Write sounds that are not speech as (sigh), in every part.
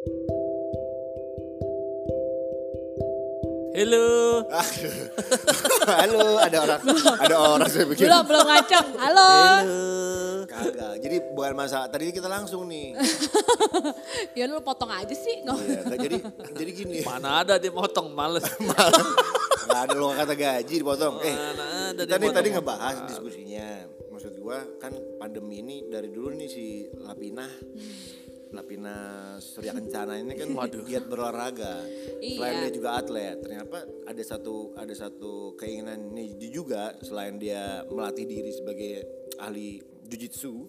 Halo. (laughs) Halo, ada orang, ada orang saya pikir. Belum, belum ngaceng. Halo. Halo. Kagak. Jadi bukan masalah. Tadi kita langsung nih. (laughs) Ya lu potong aja sih. Nggak- Iya, jadi jadi gini. Mana ada dia motong males. (laughs) Gak ada lo kata gaji dipotong. Eh, Mana ada kita nih tadi ngebahas diskusinya. Maksud gua kan pandemi ini dari dulu nih si Lapina Lapina Surya Kencana ini kan Waduh. giat berolahraga. Selain Iya. dia juga atlet, ternyata ada satu ada satu keinginan dia juga selain dia melatih diri sebagai ahli jujitsu.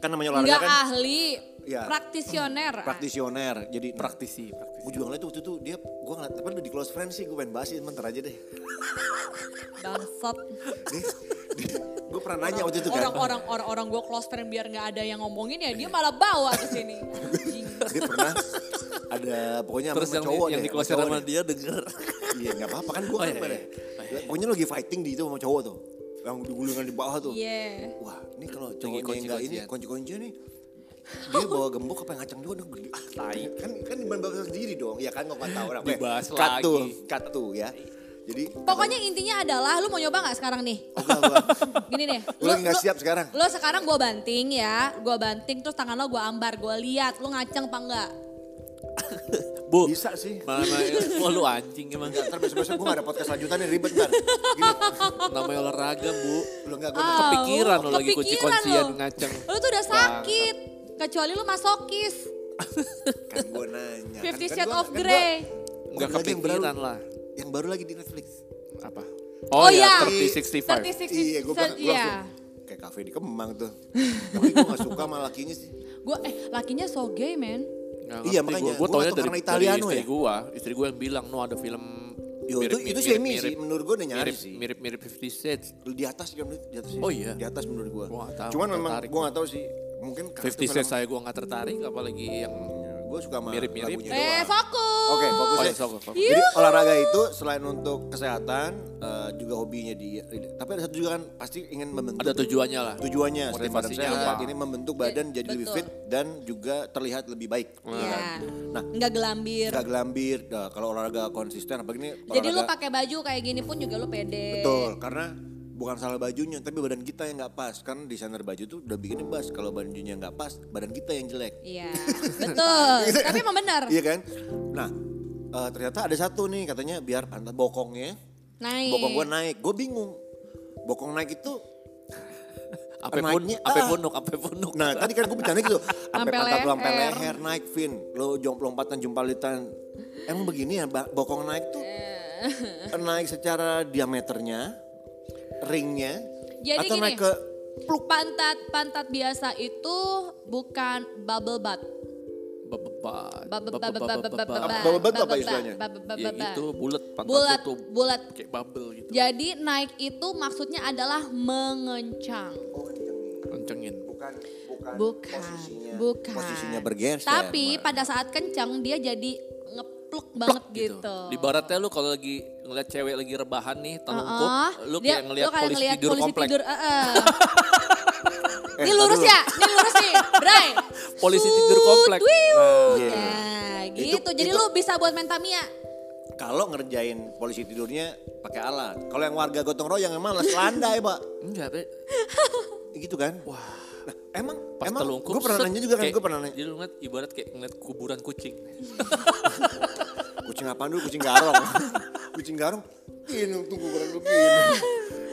Kan namanya olahraga Nggak kan ahli, Iya. praktisioner. praktisioner. Jadi Praktisi, praktisi. gue juga ngeliat tuh waktu itu dia gue ngeliat tapi udah di close friends sih gue pengen bahas ini bentar aja deh. Bangsat. Pernah nanya waktu itu kan. Orang-orang orang-orang gue close friend biar nggak ada yang ngomongin ya dia malah bawa ke sini. (laughs) Pernah ada pokoknya Terus sama yang, cowok yang deh, di close sama deh. dia denger. Iya nggak apa-apa kan gue Oh, kan iya, pada. iya. Pokoknya lagi fighting di itu sama cowok tuh. Yang digulungan di bawah tuh. Iya. Wah ini kalau cowoknya nggak ini kunci-kuncian. kunci-kunci nih. Dia bawa gembok apa yang ngacang juga udah gede. Ah, tai. Kan kan di bahasa sendiri dong. Ya kan nggak tahu orang. Dibahas lagi. cut tuh ya. Jadi Pokoknya intinya adalah lu mau nyoba nggak sekarang nih? Enggak, gua. (laughs) Gini deh. Lu lagi nggak siap sekarang? Lo sekarang gue banting ya, gue banting terus tangan lo gue ambar, gue lihat lo ngaceng apa enggak? (laughs) Bu, Bisa sih. mana (laughs) wah lu anjing emang. Enggak, ntar besok-besok gue gak ada podcast lanjutan nih ribet. Gini, Namanya olahraga, Bu. lu enggak gue Ah, Kepikiran lu lo lagi kepikiran kunci-kuncian lo. ngaceng. Lo tuh udah sakit, kecuali lo masokis. kan gue nanya. Kan- Fifty kan Shades of kan gua- Grey. Yang baru- kepikiran lah. Yang baru lagi di Netflix. Apa? Oh, iya. 3065. 30, Iya, gue Iya. langsung kayak kafe di Kemang tuh. Tapi gue gak suka sama lakinya sih. Gue eh lakinya so gay men. Nggak Iya, makanya. Gue Gua taunya dari, dari Italiano istri ya? gue. Istri gue yang bilang, no ada film Yo, itu itu semi sih menurut gue udah nyari mirip, sih. mirip mirip Fifty Shades. Di atas kan di atas sih. Oh iya? Di atas menurut gue. Gua tahu, Cuman memang gue gak tahu sih. Mungkin Fifty Shades saya gue nggak tertarik, apalagi yang Gue suka sama Mirip-mirip. lagunya Eh doang. fokus. Oke, fokusnya. Oh, iya, fokus, fokus. Jadi olahraga itu selain untuk kesehatan, eh, juga hobinya dia. Tapi ada satu juga kan pasti ingin membentuk ada tujuannya lah. tujuannya Motivasinya sehat, apa? ini membentuk badan jadi lebih betul. fit dan juga terlihat lebih baik. Iya. Nah, Nggak gelambir. Gak gelambir, nah, kalau olahraga konsisten apa gini Jadi lu olahraga- pakai baju kayak gini pun juga lu pede. Betul, karena bukan salah bajunya, tapi badan kita yang nggak pas. Kan desainer baju tuh udah bikin bas, kalau bajunya nggak pas, badan kita yang jelek. Iya, (laughs) betul. Tapi emang benar. Iya kan? Nah, eh, ternyata ada satu nih katanya biar pantat bokongnya, Naik. bokong gue naik. Gue bingung, bokong naik itu (laughs) Apa pun, apa ah. punuk, apa punuk. Nah tadi kan gue bercanda gitu, (laughs) sampai Sampai pantat lu sampai leher. naik, Vin. Lo jom lompatan jumpalitan. Emang begini ya, bokong naik tuh Eh. naik secara diameternya, ringnya, Jadi atau gini. naik ke Pantat pantat biasa itu bukan bubble butt. Bubble bebebat, bubble butt apa istilahnya? Ya itu bulat, pantat Bulat, tuh bulat. kayak bubble gitu. Jadi naik itu maksudnya adalah mengencang. Oh. Kencengin. Bukan, bukan, Bukan, posisinya, bukan. posisinya bergeser. Tapi pada saat kencang dia jadi ngepluk banget gitu. Di baratnya lu kalau lagi ngeliat cewek lagi rebahan nih, telungkup, Heeh. lu Dia- kayak ngeliat lu kayak polisi ngeliat tidur polisi komplek. tidur, heeh. Eh, (laughs) Ini lurus ya, ini lurus nih, Bray. Polisi tidur komplek. Wiu. Iya. Nah, Itu- gitu. Jadi itu- lu bisa buat main Tamiya. Kalau ngerjain polisi tidurnya pakai alat. Kalau yang warga gotong royong yang malas landai, Pak. Enggak, Be. (laughs) Gitu kan? Wah. Nah, emang Pas emang gue pernah nanya juga kan, gue pernah nanya. Jadi lu ngeliat ibarat kayak ngeliat kuburan kucing. (laughs) Kucing apaan dulu? Kucing garong. (laughs) kucing garong. Ini tunggu kuburan lu gini.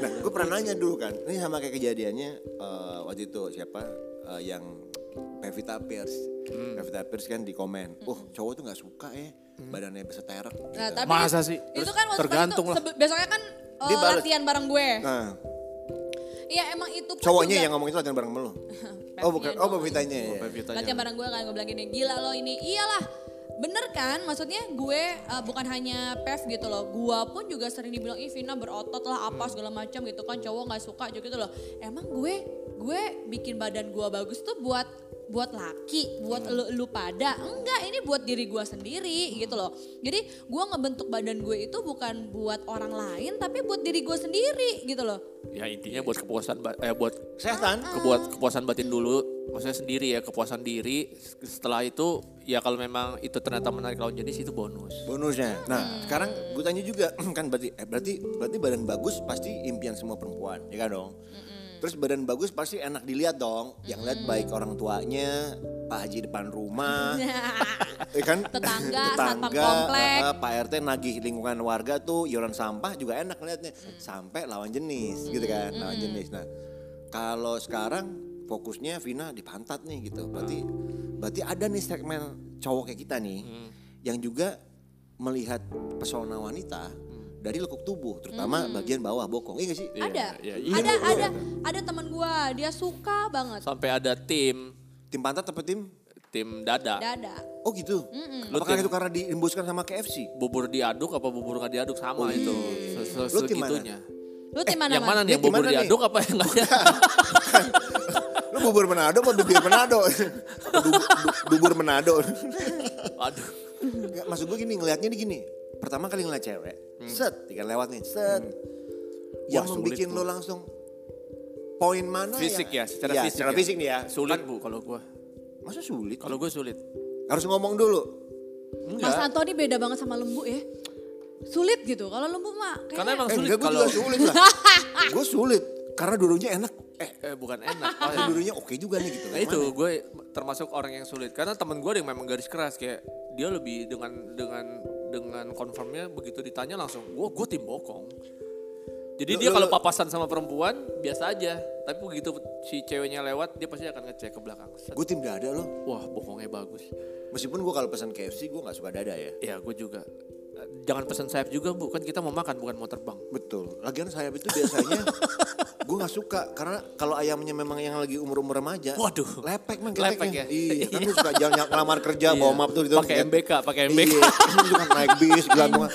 Nah, gue pernah nanya dulu kan. Ini sama kayak kejadiannya eh, waktu itu siapa eh, yang Pevita Pierce. Hmm. Pevita Pierce kan di komen. Oh, cowok tuh nggak suka ya. Badannya bisa terek. Nah, gitu. tapi Masa sih? Itu Terus kan waktu tergantung itu, lah. besoknya kan uh, Dia balas. latihan bareng gue. Nah, Iya emang itu pun cowoknya juga- yang ngomong itu latihan bareng sama lu. (laughs) oh, bukan. Oh, Pevitanya ya. Pevitanya. Latihan bareng gue kan gue bilang gini, gila lo ini. Iyalah, bener kan? Maksudnya gue uh, bukan hanya Pev gitu loh. Gue pun juga sering dibilang, ih Vina berotot lah apa segala macam gitu kan. Cowok gak suka juga gitu loh. Emang gue, gue bikin badan gue bagus tuh buat buat laki, buat lu lu pada. Enggak, ini buat diri gua sendiri gitu loh. Jadi gua ngebentuk badan gue itu bukan buat orang lain tapi buat diri gua sendiri gitu loh. Ya intinya buat kepuasan eh buat Setan. kebuat kepuasan batin dulu maksudnya sendiri ya kepuasan diri setelah itu ya kalau memang itu ternyata menarik lawan jenis itu bonus bonusnya. Nah, sekarang gue tanya juga (clears throat) kan berarti eh, berarti berarti badan bagus pasti impian semua perempuan, ya kan dong? Terus badan bagus pasti enak dilihat dong. Yang lihat baik orang tuanya, Pak Haji depan rumah, (laughs) ya kan? Tetangga, satpam komplek. eh, Pak RT nagih lingkungan warga tuh iuran sampah juga enak ngeliatnya. Sampai lawan jenis gitu kan, lawan jenis. Nah, kalau sekarang fokusnya Vina di pantat nih gitu. Berarti berarti ada nih segmen cowok kayak kita nih yang juga melihat pesona wanita dari lekuk tubuh, terutama bagian bawah bokong. Iya gak sih? Iya, ada, iya, iya. ada, Iya. ada, ada teman gua, dia suka banget sampai ada tim Tim pantat apa tim? tim dada dada. Oh gitu. Lu Apakah tim- itu karena diimbuskan sama KFC? bubur diaduk apa bubur nggak diaduk sama itu Se- se- Lu tim mana? segitunya Lu tim mana? yang mana Man? nih yang Dia bubur nih? diaduk apa yang nggak ada Lu bubur Manado apa bibir Manado? bubur Manado. (laughs) aduh maksud gue gini, ngelihatnya nih gini. Pertama kali ngeliat cewek, set, tinggal lewat nih, set. Yang Wah, membuat lo langsung poin mana fisik ya secara Ya, fisik secara ya. fisik nih ya. sulit Kan- bu kalau gua Masa sulit? kalau gue sulit Harus ngomong dulu. Mas enggak Antoni beda banget sama lembu ya. Sulit gitu. Kalau lembu mah kayaknya karena emang Eh, sulit enggak, gue kalau juga sulit lah. (laughs) gue sulit. Karena dulunya enak. Eh, eh bukan enak Oh, eh, ya. dulunya oke juga nih gitu. Nah itu gue termasuk orang yang sulit karena temen gue yang memang garis keras kayak dia lebih dengan dengan dengan confirmnya begitu ditanya langsung gue gue tim bokong. Jadi dia kalau papasan sama perempuan biasa aja, tapi begitu si ceweknya lewat dia pasti akan ngecek ke belakang. Gue tim dada loh. Wah bokongnya bagus. Meskipun gue kalau pesan KFC gue gak suka dada ya. Ya gue juga. Jangan pesan sayap juga bu, kan kita mau makan bukan mau terbang. Betul. Lagian sayap itu biasanya (laughs) gue nggak suka karena kalau ayamnya memang yang lagi umur-umur remaja. Waduh. Lepek man Lepek ya? Iya. (laughs) Kan lu suka jalan ngelamar kerja bawa map tuh gitu. Pakai MBK, pakai MBK. Iya. Itu kan naik bis gabungan.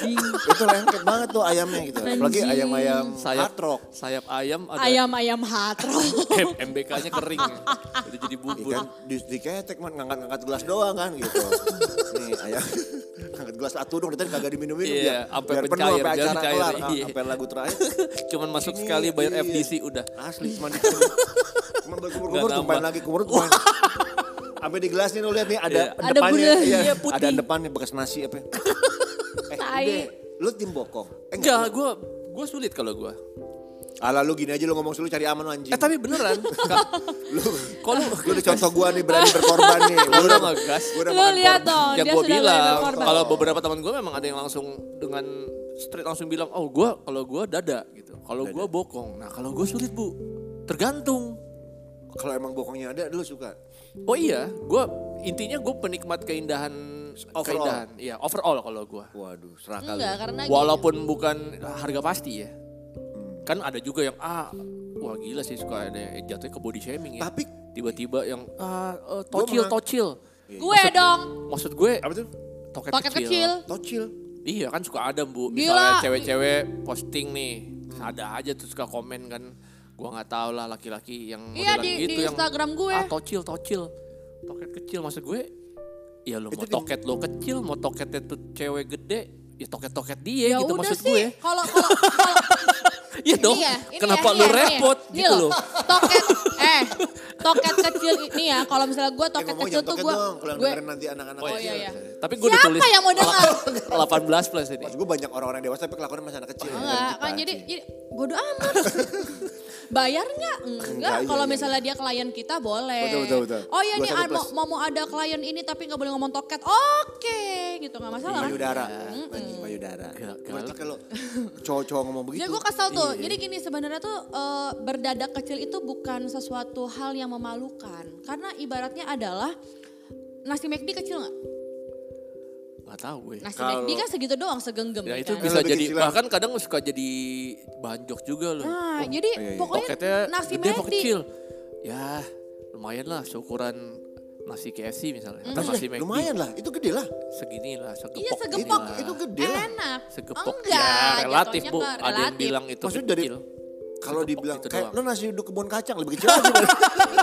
itu lengket banget tuh ayamnya gitu. Apalagi Anjing. ayam-ayam Sayap hard rock. sayap ayam ada ayam-ayam hatro. MBK-nya kering ya. Udah jadi bubur. Ikan di, di ketek man ngangkat-ngangkat gelas doang kan gitu. (laughs) Nih ayam ngangkat gelas satu dong tadi kagak diminum-minum Iya, biar, sampai biar penuh pencair, sampai acara kelar iya. sampai lagu terakhir. (laughs) Cuman masuk Ini, sekali bayar iya. FDC udah. Asli cuma (laughs) di cuma berkumur-kumur Nggak tumpahin lagi kumur tumpahin. (laughs) Sampai di gelas nih lo lihat nih ada Iya. Ada depannya bunda, iya, iya, putih. ada depannya bekas nasi apa. eh, Tai. udah, lu tim bokong. Eh, Enggak, gue gue sulit kalau gue. Ala lu gini aja lu ngomong selalu cari aman lu anjing. Eh tapi beneran. lu Kalau lu udah contoh gua nih berani berkorban nih. Gua udah ngegas. gua udah Lu makan lihat korban. dong, ya dia gue sudah mulai bilang kalau beberapa teman gue memang ada yang langsung dengan straight langsung bilang oh gue kalau gue dada gitu kalau gue bokong nah kalau gue sulit bu tergantung Kalau emang bokongnya ada lu suka. oh iya gue intinya gue penikmat keindahan Overall. keindahan iya overall kalau gue Waduh, serakal. Enggak, karena walaupun bukan harga pasti ya kan ada juga yang ah wah gila sih suka ada yang jatuhnya ke body shaming ya Tapi tiba-tiba yang ah eh, tocil tocil gini, gue dong, maksud gue apa tuh? toket, paket kecil. Tocil. Iya kan suka ada bu, Gila. misalnya cewek-cewek posting nih, ada aja tuh suka komen kan, gua nggak tahu lah laki-laki yang Iya, di- gitu di yang Instagram gue. ah tocil tocil, toket kecil maksud gue, ya lo mau di- toket lo kecil, mau toketnya tuh cewek gede, ya toket-toket dia Ya gitu udah maksud sih, gue. kalau kalau Iya dong, ya, ini kenapa ya, lu ya, repot ini ya. gitu Nih loh. Toket, eh, toket kecil ini ya. Kalau misalnya gue Eh, toket ngomong kecil tuh gue, gue nanti anak-anak. Oh, iya, iya. Tapi gue udah Siapa tulis yang mau dengar? 18 plus ini. Maksud gue banyak orang-orang dewasa tapi kelakuannya masih anak kecil. enggak kan jadi, jadi bodo amat. (laughs) Bayar nggak? Enggak. Enggak, iya, Kalau iya, misalnya dia klien kita boleh. Betul, betul, betul. Oh iya nih ah, mau, mau mau ada klien ini tapi nggak boleh ngomong toket. Oke, gitu nggak masalah. payudara. Anjing payudara. Galak. Berarti kalau cowok-cowok ngomong begitu. Jadi gue tau tuh, iya. jadi gini sebenarnya tuh eh, berdadak kecil itu bukan sesuatu hal yang memalukan. Karena ibaratnya adalah nasi McD kecil nggak? Gak tahu gue. Nasi Kalau- McD kan segitu doang segenggam Ya ya itu kan? bisa jadi, kecilan. bahkan kadang suka jadi bahan jok juga loh. Nah, jadi iya, iya. pokoknya nasi McD. kecil? Ya lumayan lah seukuran nasi KFC misalnya. Atau nasi McD. Lumayan lah, itu gede lah. Segini lah, segepok. Iya segepok inilah. itu gede lah. enak. Segepok. Enggak, ya relatif bu. ke Ada yang relatif. bilang itu Maksudnya dari- kecil. Kalau dibilang itu kayak doang. lo nasi uduk kebun kacang lebih kecil. (laughs)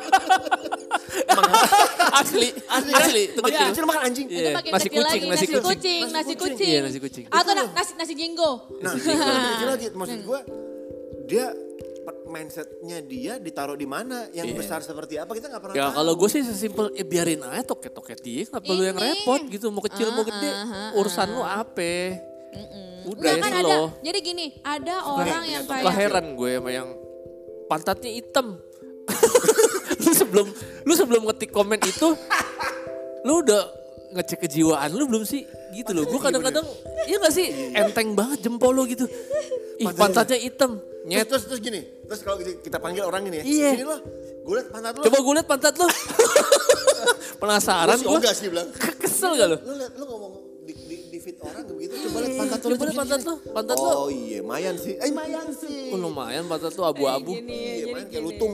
(laughs) Asli, asli, asli, itu kecil. kecil makan anjing. Iya. Itu makin nasi kucing, nasi nasi kucing. kucing, Nasi kucing. Iya, nasi kucing. Atau na- nasi nasi jenggo. Nah, (laughs) lagi. Maksud gue, dia mindsetnya dia ditaruh di mana, yang Iya. besar seperti apa kita nggak pernah Ya tahu. kalau gue sih sesimpel, ya biarin aja toket-toket dia, kenapa lu yang repot gitu, mau kecil mau gede, urusan lu apa. Udah Enggak ya kan ada. Jadi gini, ada orang yang Suka kayak heran gue sama yang pantatnya hitam. (laughs) lu sebelum lu sebelum ngetik komen itu, lu udah ngecek kejiwaan lu belum sih? Gitu loh. Gue kadang-kadang, iya gak sih? Enteng banget jempol lu gitu. Ih pantatnya hitam. Terus, Nyet. terus, terus gini, terus kalau kita, kita panggil orang ini ya, Iya. sini lo, gue liat pantat lo. Coba gue liat pantat lu. (laughs) Penasaran Terus gue. enggak sih bilang. Kesel gak lu? Lu liat, lu ngomong di, di, di feed orang begitu, coba liat pantat lo. Coba liat pantat lu. Pantat lu. Oh iya, mayan sih. Eh mayan sih. Oh, lumayan pantat lu abu-abu. gini, Iya, jadi mayan kayak gini. lutung.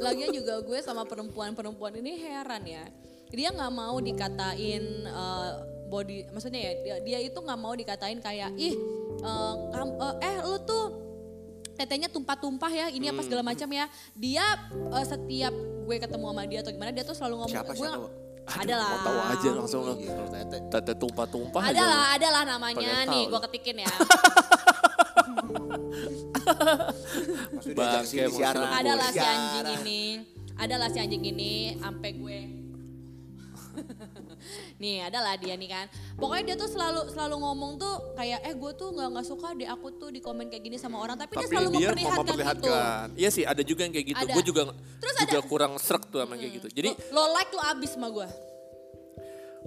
Lagian juga gue sama perempuan-perempuan ini heran ya. Dia nggak mau dikatain eh, body, maksudnya ya dia, dia itu nggak mau dikatain kayak ih eh, kam- eh, eh lu tuh tetenya tumpah-tumpah ya ini apa segala macam ya. Dia eh, setiap gue ketemu sama dia atau gimana dia tuh selalu ngomong Siapa, gue siapa? ada lah. Mau tahu aja langsung. Iya, tete. Tumpah-tumpah aja. Ada lu. lah, ada lah namanya nih gue ketikin ya. (laughs) Maksudnya Bang, mau Adalah si anjing ini. Adalah si anjing ini sampai gue nih adalah dia nih kan pokoknya dia tuh selalu selalu ngomong tuh kayak eh gue tuh nggak nggak suka deh aku tuh di komen kayak gini sama orang tapi, dia Tapi selalu dia mau memperlihatkan, itu memperlihatkan. Iya sih ada juga yang kayak gitu. Ada. Gue juga Terus juga ada- kurang serak tuh sama yang kayak gitu. Jadi lo like lo abis sama gue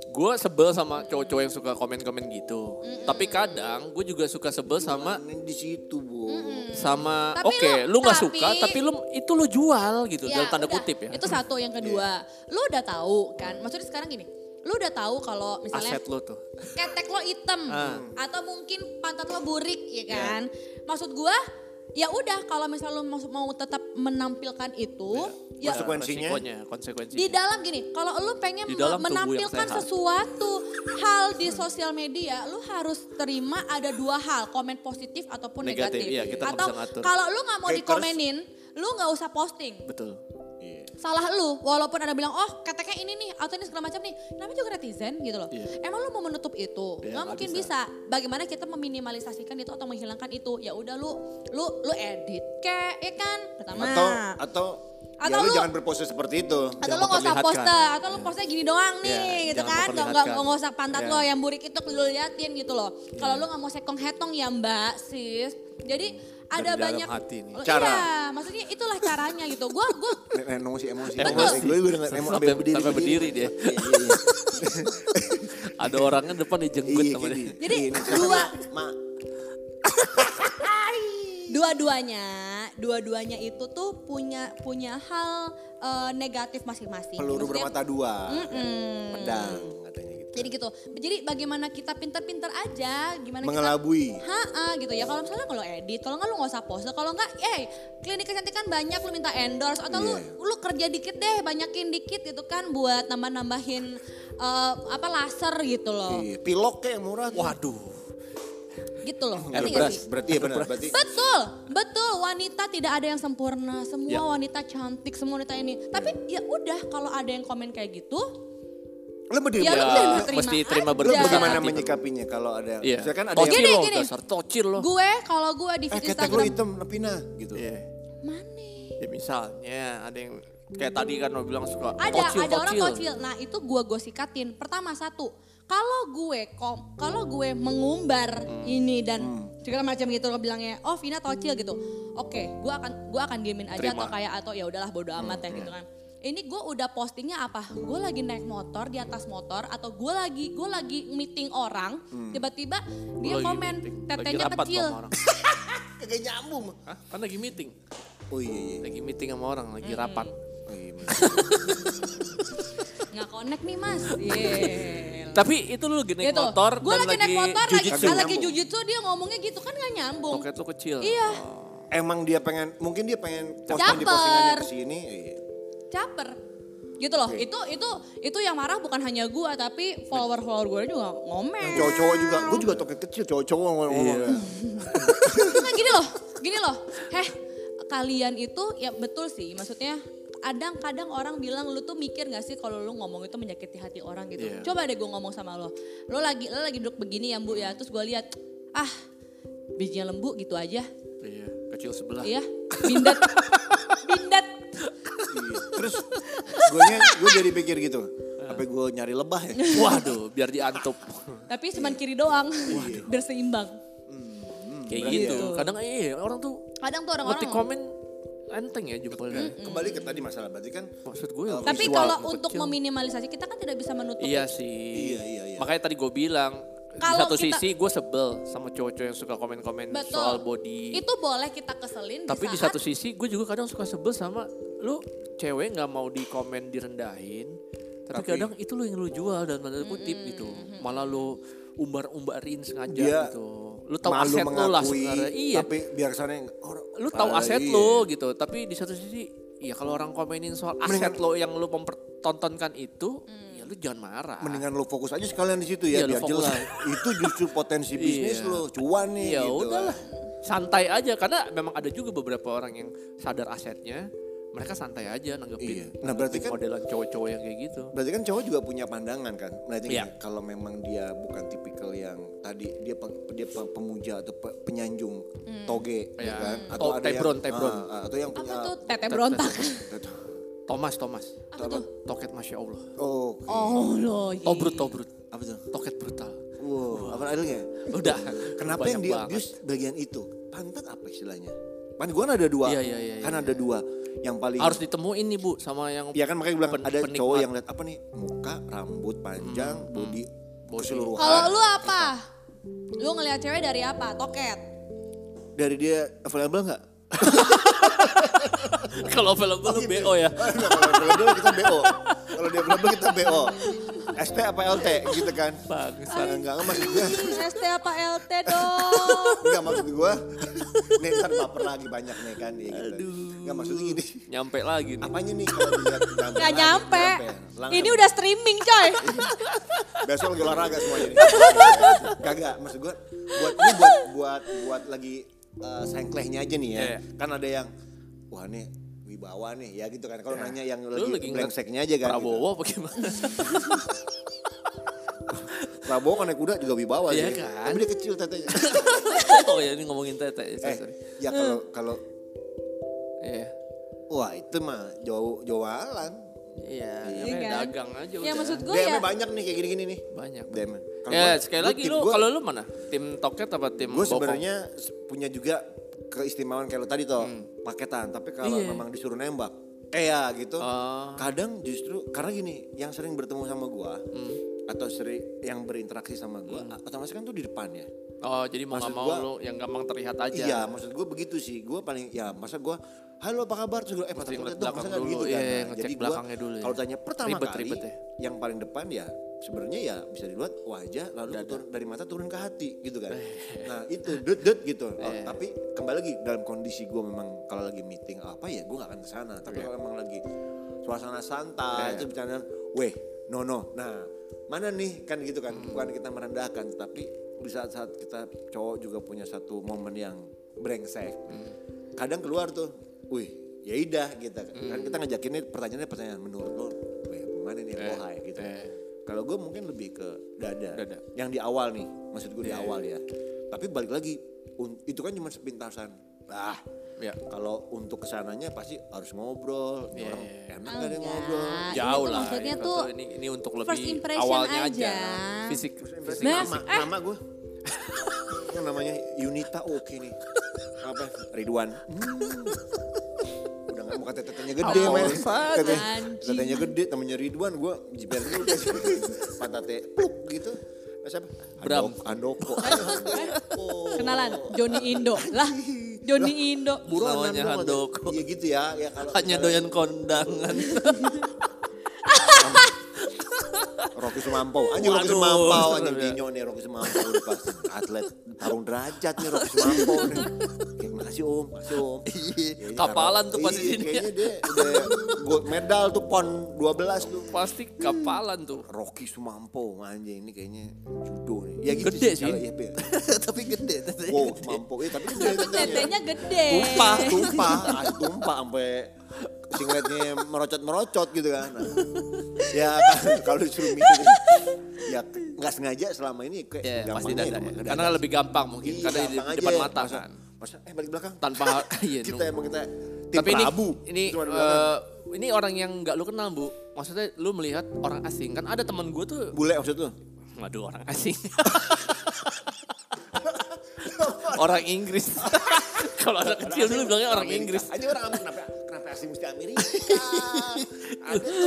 gue sebel sama cowok-cowok yang suka komen-komen gitu. Tapi kadang gue juga suka sebel sama di situ, Bu. sama oke lu- lu nggak tapi- suka tapi lu itu lu jual gitu Ya, dalam tanda udah. kutip ya. itu satu yang kedua lo udah tahu kan maksudnya sekarang gini lo udah tahu kalau misalnya Aset lu tuh. ketek lo hitam Ah. atau mungkin pantat lo burik ya kan. Maksud gua ya udah kalau misalnya lo mau, mau tetap menampilkan itu ya Konsekuensinya? Resikonya, konsekuensinya. di dalam gini, kalau lo pengen Di dalam menampilkan sesuatu hal di sosial media, lo harus terima ada dua hal, komen positif ataupun Negatif, negatif. iya, kita Atau kalau lo nggak mau Haters. dikomenin, lo nggak usah posting. Betul. Salah lu, walaupun ada bilang, oh keteknya ini nih, atau ini segala macam nih. Namanya juga netizen gitu loh. Iya. Emang lu mau menutup itu? Iya, nggak mungkin bisa. bisa. Bagaimana kita meminimalisasikan itu atau menghilangkan itu? Ya udah lu, lu, lu edit kayak, ya kan? Pertama. Atau atau Atau ya lu, lu- jangan berpose seperti itu. atau lu nggak usah poster, atau lu postnya gini doang nih, Iya, gitu kan? Nggak nggak nggak usah pantat Iya. lo yang burik itu lu liatin gitu loh. Kalau lu nggak mau sekong hetong ya mbak sis. Jadi ada dalam banyak hati nih. Oh, Cara. Iya, maksudnya itulah caranya gitu. Gua gua (laughs) Emosi emosi. Betul. Gue gue dengan emosi Sampai- sampai berdiri dia. Iya, iya, iya. Ada orangnya depan dijenggut sama dia. Jadi, dua. Dua-duanya dua-duanya itu tuh punya punya hal eh, negatif masing-masing peluru Maksudnya, bermata dua. Pedang katanya gitu. jadi gitu jadi bagaimana kita pintar-pintar aja gimana Mengelabui. kita ha gitu ya kalau misalnya kalau edit kalau nggak lu nggak usah post kalau nggak eh klinik kecantikan banyak lu minta endorse atau lu Iya. lu kerja dikit deh banyakin dikit gitu kan buat nambah-nambahin eh, apa laser gitu loh Iya, Pilok kayak murah tuh. Waduh. Gitu loh Air ngerti nggak beras, sih? berarti ya benar. Berarti Betul, betul. Wanita tidak ada yang sempurna. Semua Ya. wanita cantik, semua wanita ini. Tapi ya udah kalau ada yang komen kayak gitu, lu berdiri. ya Ya, terima, mesti terima. Lu berbesar bagaimana menyikapinya kalau ada Iya. misalkan ada tocil yang Gini, lo, gini. dasar tocil lo. Gue kalau gue di eh feed ketek lu Instagram, hitam Pina gitu. Iya. mana? Ya misalnya ada yang kayak tadi kan lo bilang suka Ada, tocil, ada orang tocil. Nah itu gue gue sikatin. Pertama satu, kalau gue kom, kalau gue mengumbar Hmm. ini dan segala macam gitu lo bilangnya, oh Vina tocil gitu. Oke, gue akan gue akan diemin aja Terima. atau kayak atau ya udahlah bodo amat ya gitu kan. Ini gue udah postingnya apa? Gue lagi naik motor di atas motor atau gue lagi gue lagi meeting orang, tiba-tiba dia Gua lagi komen tetenya kecil. (laughs) Kagak nyambung. Hah? Kan lagi meeting. Oh iya iya. Lagi meeting sama orang, lagi rapat. Oh, iya. (laughs) Nggak connect nih mas. Iya. Tapi itu lu lagi naik gitu. motor Gue dan lagi naik motor, lagi, lagi jujitsu dia ngomongnya gitu kan gak nyambung. Toket lu kecil. Iya, Emang dia pengen, mungkin dia pengen posting di Caper. postingannya ke sini. Iya. caper. Gitu loh, itu itu itu yang marah bukan hanya gue tapi follower-follower gue juga ngomel. Yang cowok-cowok juga, gue juga toket kecil, cowok-cowok ngomong. Iya. Nah, gini loh, gini loh. Heh, kalian itu ya betul sih, maksudnya kadang-kadang orang bilang lu tuh mikir gak sih kalau lu ngomong itu menyakiti hati orang gitu. Iya. Coba deh gue ngomong sama lo. Lo lagi lo lagi duduk begini ya Bu ya. Terus gue lihat ah bijinya lembu gitu aja. Iya, kecil sebelah. Iya, bindat. bindat. (laughs) Iya. Terus gue gue jadi pikir gitu. Apa gue nyari lebah ya? Waduh, biar diantup. Tapi cuman kiri doang. Biar seimbang. Kayak Berarti gitu. ya. Kadang iya orang tuh Kadang tuh orang-orang ngetik komen enteng ya jempolnya. Kembali ke tadi masalah berarti kan Maksud gue ya Tapi visual kalau kecil. untuk meminimalisasi kita kan tidak bisa menutup. Iya sih. Iya, iya, iya. Makanya tadi gue bilang di Kalau satu kita- sisi gue sebel sama cowok-cowok yang suka komen-komen Betul. soal body. Itu boleh kita keselin Tapi di saat satu sisi gue juga kadang suka sebel sama lu cewek nggak mau di komen direndahin. Tapi, Tapi- kadang itu lu yang lu jual dan tanda kutip gitu. Malah lu umbar-umbarin sengaja Dia gitu. Lu tahu malu aset lu lah mengakui, sebenarnya. Iya. Tapi biar sana yang lu tahu Ah, aset iya. lu gitu. Tapi di satu sisi ya kalau orang komenin soal aset lo yang lu mempertontonkan itu, ya lu jangan marah. Mendingan lu fokus aja sekalian di situ ya Iya, biar fokus jelas. (laughs) itu justru potensi bisnis Iya. lu, cuan nih ya gitu. udahlah santai aja karena memang ada juga beberapa orang yang sadar asetnya mereka santai aja nanggepin Iya. Nah, berarti kan- modelan cowok-cowok yang kayak gitu Berarti kan cowok juga punya pandangan kan. Berarti Iya. gini, kalau memang dia bukan tipikal yang tadi dia pe- dia pe- pemuja atau pe- penyanjung toge Iya. ya kan Oh, tebron, yang, tebron. ah, atau yang apa punya tuh tete berontak. Thomas Thomas Apa tuh? toket masya Allah Oh, Oh loh. iya. tobrut tobrut apa tuh? toket brutal Wow, apa ada nggak? udah Kenapa banyak yang dia banget. abuse bagian itu? Pantat apa istilahnya? Pan gua kan ada dua. Iya, iya, iya, kan iya, ada dua yang paling harus ditemuin nih bu sama yang Ya kan makanya bilang pen- ada penikmat. cowok yang lihat apa nih muka, rambut panjang, body, keseluruhan. Kalau lu apa? Lu ngelihat cewek dari apa? Toket. Dari dia available nggak? (laughs) kalau film lu gitu. bo ya Kalau available kita BO. Kalau dia available kita BO. ST apa LT gitu kan? Bangsat. Enggak, enggak maksud gue. ST apa LT dong? Enggak maksud gue. Nih ntar baper lagi banyak nih kan dia gitu. Enggak maksudnya gini. nyampe lagi nih Apanya nih kalau dilihat nyampe Gak lagi, nyampe. Langsung. Ini udah streaming coy. besok lagi olahraga semuanya nih. (laughs) Kagak, maksud gue buat ini buat buat buat lagi eh, sengklehnya aja nih ya. Iya. Kan ada yang wah nih wibawa nih ya gitu kan. Kalau nanya yang lu lagi, lagi brengseknya aja kan. gitu. Prabowo apa gimana (laughs) Prabowo kan naik kuda juga wibawa Iya sih. kan? Tapi dia kecil tetenya. (laughs) oh ya ini ngomongin tete eh, sorry, ya kalau kalau Iya. wah itu mah jauh jualan. Iya, Iya kan? dagang aja Ya udah. maksud gue DM-nya ya. banyak nih kayak gini-gini nih. banyak. DM. Kalau Ya, gua- sekali gua lagi lu kalau lu mana? Tim toket apa tim Gue bokong? sebenarnya punya juga keistimewaan kayak lo tadi toh paketan. Tapi kalau Iya. memang disuruh nembak, eh ya gitu. Oh. Kadang justru karena gini, yang sering bertemu sama gua atau sering yang berinteraksi sama gua, otomatis kan tuh di depan ya. Oh, jadi mau Maksud nggak mau gua- lu yang gampang terlihat aja. Iya, maksud gue begitu sih. Gue paling ya masa gue halo apa kabar terus gue eh patah ngeliat dong dulu, gitu iya, kan. Nah, ngecek jadi belakangnya dulu ya. Kalau tanya pertama Ribet, kali ribet ya. yang paling depan ya sebenarnya ya bisa dilihat wajah lalu turun- dari mata turun ke hati gitu kan. nah itu dut dut gitu. Oh, Eh. tapi kembali lagi dalam kondisi gue memang kalau lagi meeting apa ya gue gak akan ke sana. Tapi Iya. kalau memang lagi suasana santai Eh. itu bercanda, weh no no. Nah mana nih kan gitu kan. Hmm. Bukan kita merendahkan tapi di saat-saat kita cowok juga punya satu momen yang brengsek. Hmm. Kadang keluar tuh, wih ya udah gitu kan kita ngajakinnya pertanyaannya pertanyaan menurut lo weh mana nih yang Eh, bohai gitu eh. kalau gue mungkin lebih ke dada, Dada. yang di awal nih maksud gue di Iya, awal ya tapi balik lagi itu kan cuma sepintasan ah Ya. kalau untuk ke sananya pasti harus ngobrol Iya, orang enak gak ada ngobrol ini Jauh lah. maksudnya ini, tuh ini ini untuk first lebih impression awalnya aja. aja. Fisik, fisik. Nah, nama, eh. nama gue Kan (laughs) namanya Yunita oke nih apa Ridwan Hmm. Mau kata tetenya gede Oh, men. Tetenya gede namanya Ridwan gue jiper dulu deh. Pantatnya pluk gitu. Nah, siapa? Bram. Andok- Andoko. (laughs) Kenalan Joni Indo. Lah. Joni Indo. Namanya Handoko. iya gitu ya ya kalau Hanya doyan kondangan. (laughs) Rocky Sumampo. Anjing Rocky anjing. serem ya. Dinyo nih Rocky Sumampo udah pasti atlet tarung derajat nih Rocky Sumampo nih (laughs) makasih om makasih om (laughs) Kayaknya Kapalan tuh iya, pasti sini. kayaknya dia (laughs) udah gold medal tuh pon 12 tuh Pasti kapalan tuh. Rocky Sumampo anjing ini kayaknya judo nih ya gitu Gede sih. kalau iya, Bil. (laughs) Tapi gede. wow gede. Sumampo iya tapi gede Tapi tetenya. gede. tumpah tumpah ah, tumpah sampai singletnya merocot-merocot gitu kan. Nah, ya kalau disuruh milih ya nggak sengaja selama ini kayak Ya, pasti dada. ya. Karena lebih gampang mungkin. Iya, Karena di gampang aja. depan mata kan. Masa, eh balik belakang. Tanpa (laughs) iya, kita emang kita tim Tapi ini Prabu. ini di belakang. eh, ini orang yang nggak lu kenal bu. Maksudnya lu melihat orang asing kan ada teman gue tuh. bule maksud tuh. Waduh orang asing. (laughs) orang Inggris. (laughs) Kalau anak kecil dulu bilangnya orang Inggris. Aja orang Amerika. Kenapa, kenapa asing mesti Amerika?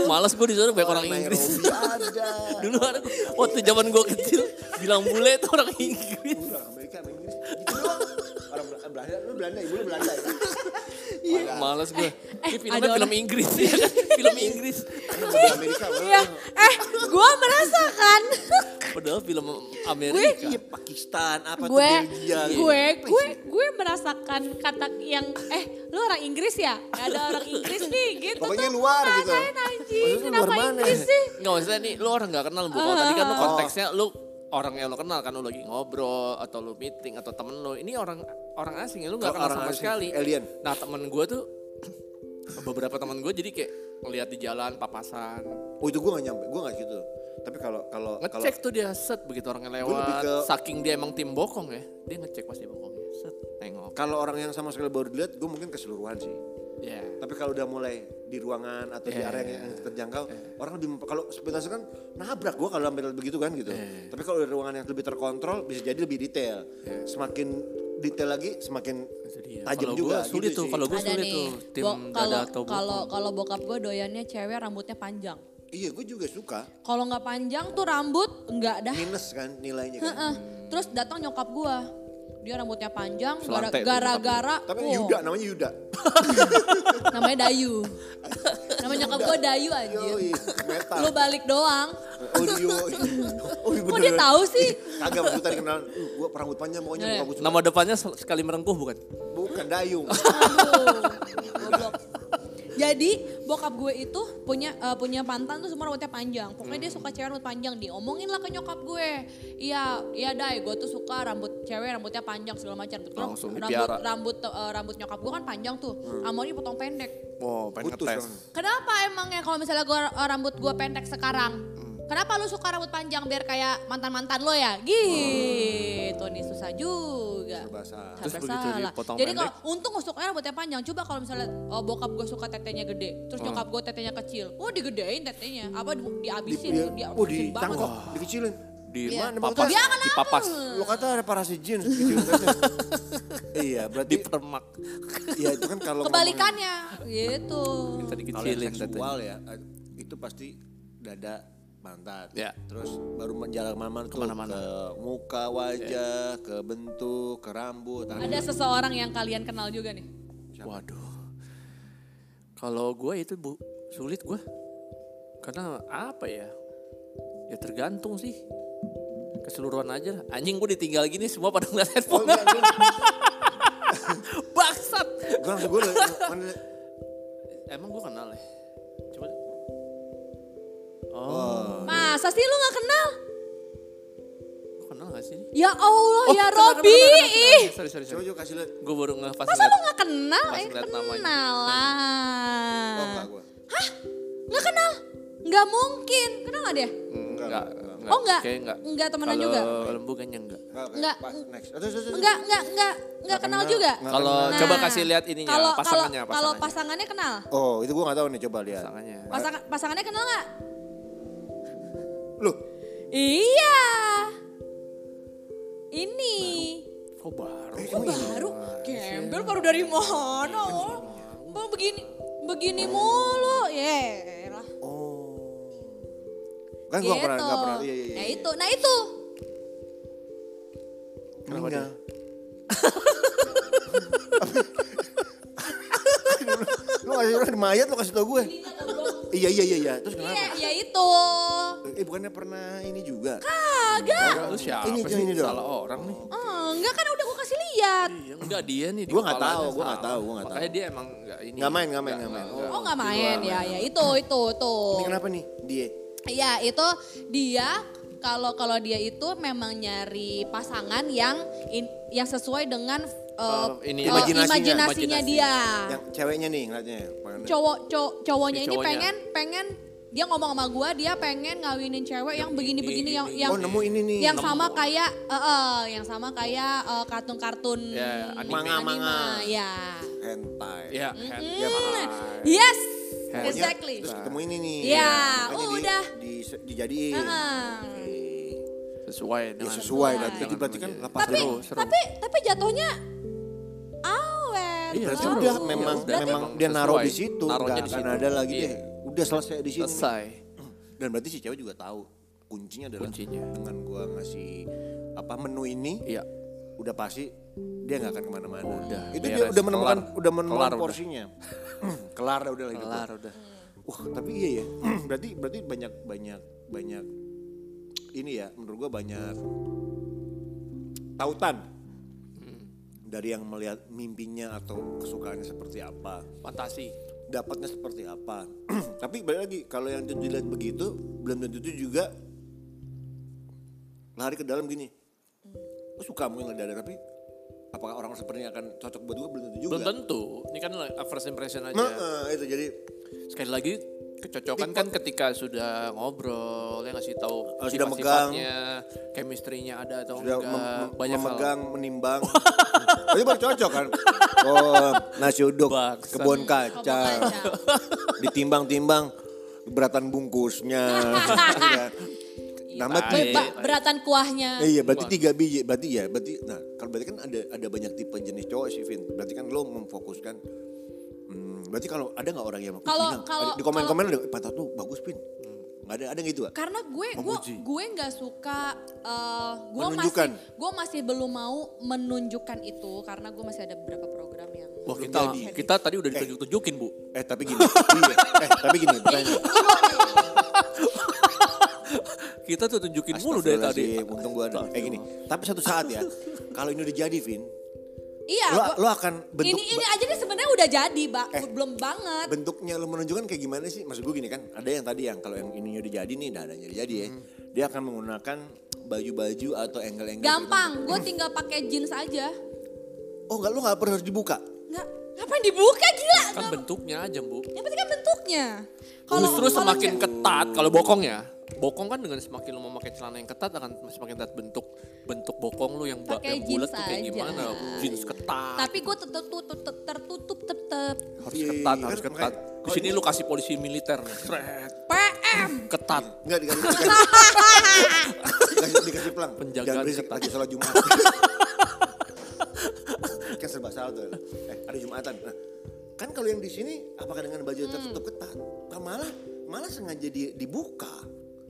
Males gue di sana banyak orang Inggris. Ada. Dulu ada waktu zaman gue kecil bilang bule itu orang Inggris. Amerika Inggris. Gitu Belanda, lu Belanda, ibu lu Belanda ya. (laughs) Males gue. Ini filmnya ada film orang- Inggris ya kan? Film Inggris. (laughs) Di Amerika. Iya, eh gue merasakan. (laughs) Padahal film Iya, Amerika. Pakistan, apa tuh gue Belgia. gitu. gue gue gue merasakan kata yang eh lu orang Inggris ya ada orang Inggris nih gitu Pokoknya tuh luar gitu. Anjing kenapa? Inggris sih Nggak maksudnya nih lu orang gak kenal bu. Kalau tadi kan lu konteksnya lu orang yang lu kenal kan lu lagi ngobrol atau lu meeting atau temen lu. Ini orang orang asing ya lu gak Kalau kenal orang sama asing, sekali. alien. Nah temen gue tuh (clears throat) beberapa temen gue jadi kayak ngeliat di jalan papasan. Oh itu gue gak nyampe, gue gak gitu. Tapi kalau kalau Ngecek tuh dia set begitu orang lebih lewat. ke- Saking dia emang tim bokong ya. Dia ngecek pasti bokongnya. Set tengok. kalau orang yang sama sekali baru dilihat, gue mungkin keseluruhan sih. Ya. Tapi kalau udah mulai di ruangan atau di Iya. area yang terjangkau, orang lebih kalau sepintas kan nabrak gue kalau sampai begitu kan gitu. Tapi kalau di ruangan yang lebih terkontrol bisa jadi lebih detail. Semakin detail lagi semakin tajam juga. gua sulit gitu tuh. Kalau gue sulit nih tuh. Tim kalau atau kalau kalau bokap gue doyannya cewek rambutnya panjang Iya gue juga suka. kalau nggak panjang tuh rambut nggak dah Minus kan nilainya kan. Terus datang nyokap gue dia rambutnya panjang gara-gara Tapi wow, Yuda namanya Yuda. (laughs) namanya Dayu (laughs) namanya nyokap gue Dayu aja lu balik doang (laughs) Oh iya. Oh kok bener. dia tahu sih Kagak waktu tadi kenalan, uh, gue rambut panjang pokoknya suka. Nama depannya sekali merengkuh bukan? Bukan dayung. Aduh, goblok. Jadi bokap gue itu punya eh, punya pantan tuh semua rambutnya panjang. Pokoknya dia suka cewek rambut panjang. Diomongin lah ke nyokap gue. Iya, iya dai, gue tuh suka rambut cewek rambutnya panjang segala macam. Langsung rambut dipiara. rambut eh, rambut nyokap gue kan panjang tuh. Amornya potong pendek. Wow, pengen Putus ngetes. dong. Kenapa emangnya kalau misalnya gue eh, rambut gue pendek sekarang? Kenapa lu suka rambut panjang biar kayak mantan-mantan lo ya? Gitu nih susah juga. Serba salah. Terus begitu salah. dipotong Jadi kalau untung gue sukanya rambutnya panjang. Coba kalau misalnya oh, bokap gue suka tetenya gede, terus nyokap gue tetenya kecil. Oh digedein tetenya, apa di- dihabisin, Di, dia oh ditangkap, dikecilin. Di Iya. mana? Papas. Dia Di papas. Lo kata reparasi jeans gitu iya, Di berarti permak. ya itu kan kalau Kebalikannya, gitu. Yang dikecilin seksual tetenya. ya eh, itu pasti dada pantat. Ya. Terus baru menjalan ke mana-mana tuh Ke mana-mana. ke muka, wajah, ke bentuk, ke rambut. Ada seseorang yang kalian kenal juga nih. Waduh. Kalau gue itu bu sulit gue. Karena apa ya? Ya tergantung sih. Keseluruhan aja. lah. Anjing gue ditinggal gini semua pada ngeliat Oh, handphone. gue, (laughs) Bangsat. gue langsung gue mana Emang gue kenal ya? Coba. Oh, Masa sih lu gak kenal? gue kenal gak sih? Ya Allah Oh, ya Robi. Sorry, sorry, coba sorry. coba kasih lihat. Gue baru nggak pas Masa lu gak kenal? Eh kenal lah. Oh enggak gue. Nggak kenal? Nggak mungkin. Kenal gak dia? Enggak, enggak. Oh, enggak? Kayaknya enggak. Enggak temenan Kalau juga? lembu kayaknya enggak. Enggak. Enggak. Enggak, enggak, enggak, enggak kenal juga. Kalau kenal. coba kasih lihat ininya, kalau pasangannya, kalau kalau pasangannya. pasangannya kenal. Oh, itu gue gak tahu nih, coba lihat. Pasangannya. Pasangan pasangannya kenal nggak? Loh, Iya. Ini. Oh baru. Oh, baru. Gembel baru dari mana? Oh, Bang begini begini mulu. Ya lah. oh. Kan pernah, Gitu. gak pernah. Iya, iya, iya. Nah itu, nah itu. Kenapa Meninggal. (laughs) lu kasih orang mayat lu kasih tau gue. Iya iya iya iya. Terus Iya, kenapa? ya itu. Eh bukannya pernah ini juga? Kagak. Lu siapa Ini, sih? ini dong. Salah orang nih. Oh, enggak kan udah gue kasih lihat. Iya, enggak dia nih. Gua nggak tahu, gua nggak tahu, gua nggak Makanya dia emang enggak ini. Nggak main, nggak main, nggak main. Oh nggak main ya, ya itu itu tuh. Ini kenapa nih? Dia. Iya itu dia kalau kalau dia itu memang nyari pasangan yang in- yang sesuai dengan uh, Eh, ini, uh, imajinasinya, imajinasinya imajinasi. dia. Yang ceweknya nih ngeliatnya. Pengen cowok cow- cowoknya Si ini cowoknya. pengen pengen dia ngomong sama gua dia pengen ngawinin cewek yang begini-begini yang yang Oh nemu ini nih. yang sama kayak eh, eh, yang sama kayak eh, kartun-kartun Ya, anime. Manga-manga. ya Hentai. Ya, Hmm. hand- yes Pokoknya exactly Terus ketemu ini nih. Iya, Makanya udah. Di, di, dijadiin. Heeh. sesuai Ya dengan sesuai. Sesuai. Itu berarti kan lepas tapi Seru, seru. tapi tapi jatuhnya awet Iya, Berarti udah Ya memang udah. memang Memang dia naruh di situ, nggak di akan situ. ada lagi Iya. deh. Udah selesai di sini. selesai. (clears throat) Dan berarti si cewek juga tahu kuncinya adalah Kuncinya. dengan gua ngasih apa menu ini, Iya. udah pasti dia nggak akan ke mana-mana. Udah, itu dia udah menemukan kelar. udah menemukan Kelar porsinya. kelar dah udah hidup. Kelar udah. Wah (clears throat) tapi iya ya. (clears throat) berarti berarti banyak banyak banyak ini ya menurut gua banyak tautan dari yang melihat mimpinya atau kesukaannya seperti apa Fantasi. dapatnya seperti apa (clears throat) tapi balik lagi kalau yang dilihat begitu belum tentu juga lari ke dalam gini gue suka mungkin dada tapi apakah orang seperti ini akan cocok buat gue belum tentu juga Belum tentu. Ini kan first impression aja. Nah, eh, itu jadi Sekali lagi kecocokan kan ketika sudah ngobrol ya ngasih tahu Oh, sudah megang. Chemistry-nya ada atau sudah enggak, mem- banyak hal. memegang menimbang (laughs) itu baru cocok kan oh nasi uduk Bangsat. kebun kaca ditimbang-timbang beratan bungkusnya (laughs) kan. Nambah Baik. tiga. Beratan kuahnya Eh, iya, berarti tiga biji. Berarti ya, berarti nah kalau berarti kan ada ada banyak tipe jenis cowok sih, Vin. Berarti kan lo memfokuskan hmm, berarti kalau ada nggak orang yang Kalau- di komen-komen ada "Eh, pantat tuh bagus, Vin. Nggak ada ada yang gitu, Kak? karena gue gue gue nggak suka eh, gue masih gue masih belum mau menunjukkan itu karena gue masih ada beberapa program yang Wah Belum kita jadi. kita tadi udah ditunjuk-tunjukin bu. Eh, tapi gini. iya. Eh, tapi gini, pertanyaan. (laughs) Kita tuh tunjukin mulu dari tadi. Untung gua ada. Eh gini, tapi satu saat ya, kalau ini udah jadi, Vin, iya lo, gua- lo akan bentuk ini ini aja nih sebenarnya udah jadi bak Eh. belum banget bentuknya lo menunjukkan kayak gimana sih? Maksud gue gini kan, ada yang tadi yang kalau yang ininya udah jadi nih, dadanya udah jadi ya. Dia akan menggunakan baju-baju atau angle-angle. gampang gue tinggal pakai jeans aja. Oh enggak, lo gak perlu harus dibuka. nggak ngapain dibuka gila Kan bentuknya aja bu. yang penting kan bentuknya Justru kalau semakin ce- ketat kalau bokong ya. Bokong kan dengan semakin lo memakai celana yang ketat akan semakin ketat bentuk bentuk bokong lo yang, Pakai yang bulat tuh kayak aja. gimana? Jeans ketat. tapi gue tertutup tertutup, tertutup tetep harus Iya, ketat, iya, harus kan ketat. Di sini lu kasih polisi militer. PM Ketat. Enggak dikasih dikasih, pelang. Penjagaan Jangan berisik ketat. lagi sholat Jumat. kan serba salah tuh. Eh, ada Jumatan. Nah, kan kalau yang di sini apakah dengan baju tertutup ketat? Kan malah malah sengaja di, dibuka.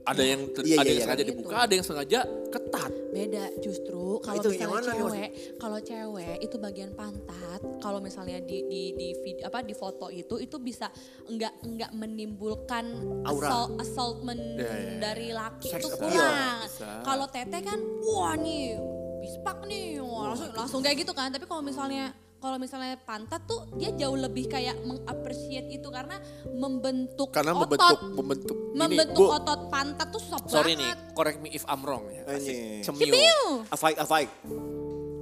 Ada yang ter- Iya, ada iya, yang iya, sengaja kan? dibuka, ada yang sengaja ketat. beda justru kalau itu yang misalnya cewek kalau cewek itu bagian pantat kalau misalnya di di di vid- apa di foto itu itu bisa enggak enggak menimbulkan Aura. assault, assaultment Ya, ya, ya. dari laki Sex itu kurang kalau tete kan wah nih bispak nih wah, langsung langsung kayak gitu kan tapi kalau misalnya kalau misalnya pantat tuh dia jauh lebih kayak mengapresiasi itu karena membentuk Karena otot membentuk membentuk membentuk Bu, otot pantat tuh susah Sorry nih, banget correct me if I'm wrong ya. Ini. Asik. Cemil. Cipiu. Afaik, afaik.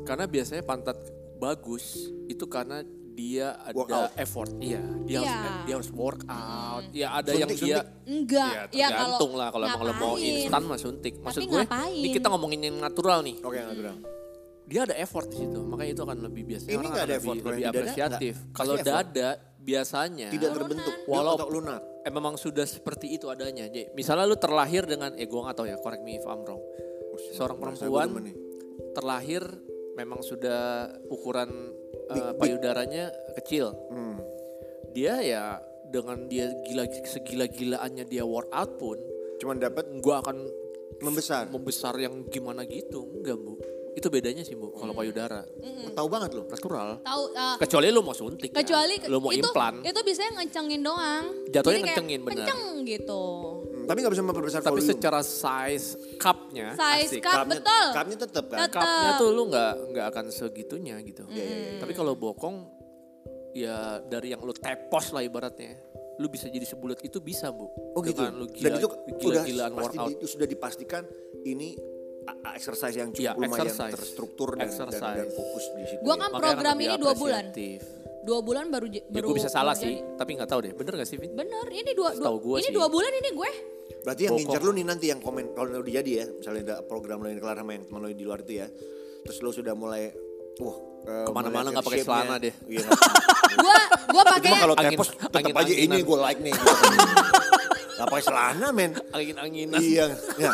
Karena biasanya pantat bagus itu karena dia ada Workout. effort. Iya, dia harus Iya. dia harus workout. Ya ada yang Suntik, dia suntik. Enggak, Ya, ya, tergantung kalau lah kalau emang lo mau instan mah suntik. Maksud Tapi gue, ngapain? ini kita ngomongin yang natural nih. Oke, nggak bilang. Dia ada effort di situ, makanya itu akan lebih biasa. Ini nggak ada effort, lebih di dada apresiatif. Kalau effort. dada biasanya Tidak terbentuk. Walau- lunak. eh, memang sudah seperti itu adanya. Jadi, misalnya lu terlahir dengan, eh gue tahu ya, correct me if I'm wrong. Seorang Bahasa perempuan gua terlahir memang sudah ukuran eh, payudaranya kecil. Hmm. Dia ya dengan dia gila segila-gilaannya dia workout pun, Cuman dapat gue akan membesar. membesar yang gimana gitu. Enggak bu, itu bedanya sih bu. Kalau payudara Tahu banget loh. natural. Tahu uh, Kecuali lu mau suntik. ya. kecuali lu mau itu implan. itu biasanya ngecengin doang. Jatuhnya Jadi kayak ngecengin, benar. Kenceng gitu. Hmm, Tapi nggak bisa memperbesar Tapi volume. secara size cupnya, Size asik. cup Cupnya- betul. Cupnya tetap kan. Tetap. cupnya tuh lu nggak nggak akan segitunya gitu. Hmm. Tapi kalau bokong ya dari yang lu tepos lah ibaratnya, lu bisa jadi sebulat itu bisa bu. Oh gitu. Dengan lu Dan gila, itu gila-gilaan udah pasti workout. di- itu sudah dipastikan ini exercise yang cukup Iya, lumayan exercise. terstruktur dan, dan, dan Exercise. fokus di situ. Gua ya. kan Makanya program ini dua bulan. dua bulan baru Ya baru gue bisa salah sih, tapi nggak tahu deh. Bener gak sih, Vin? Bener, ini dua, dua gua ini sih. dua bulan ini gue. Berarti yang ngincer lu nih nanti yang komen kalau udah jadi ya, misalnya ada program lo yang kelar sama yang teman lo di luar itu ya. Terus lo sudah mulai wah eh, Ke mana-mana nggak pakai celana deh. Iya. (laughs) Gua gua Cuma pakainya kalau Angin- tepos tetap aja ini gue like nih. (laughs) Gak pakai celana men. Angin-anginan. Iya. Ya.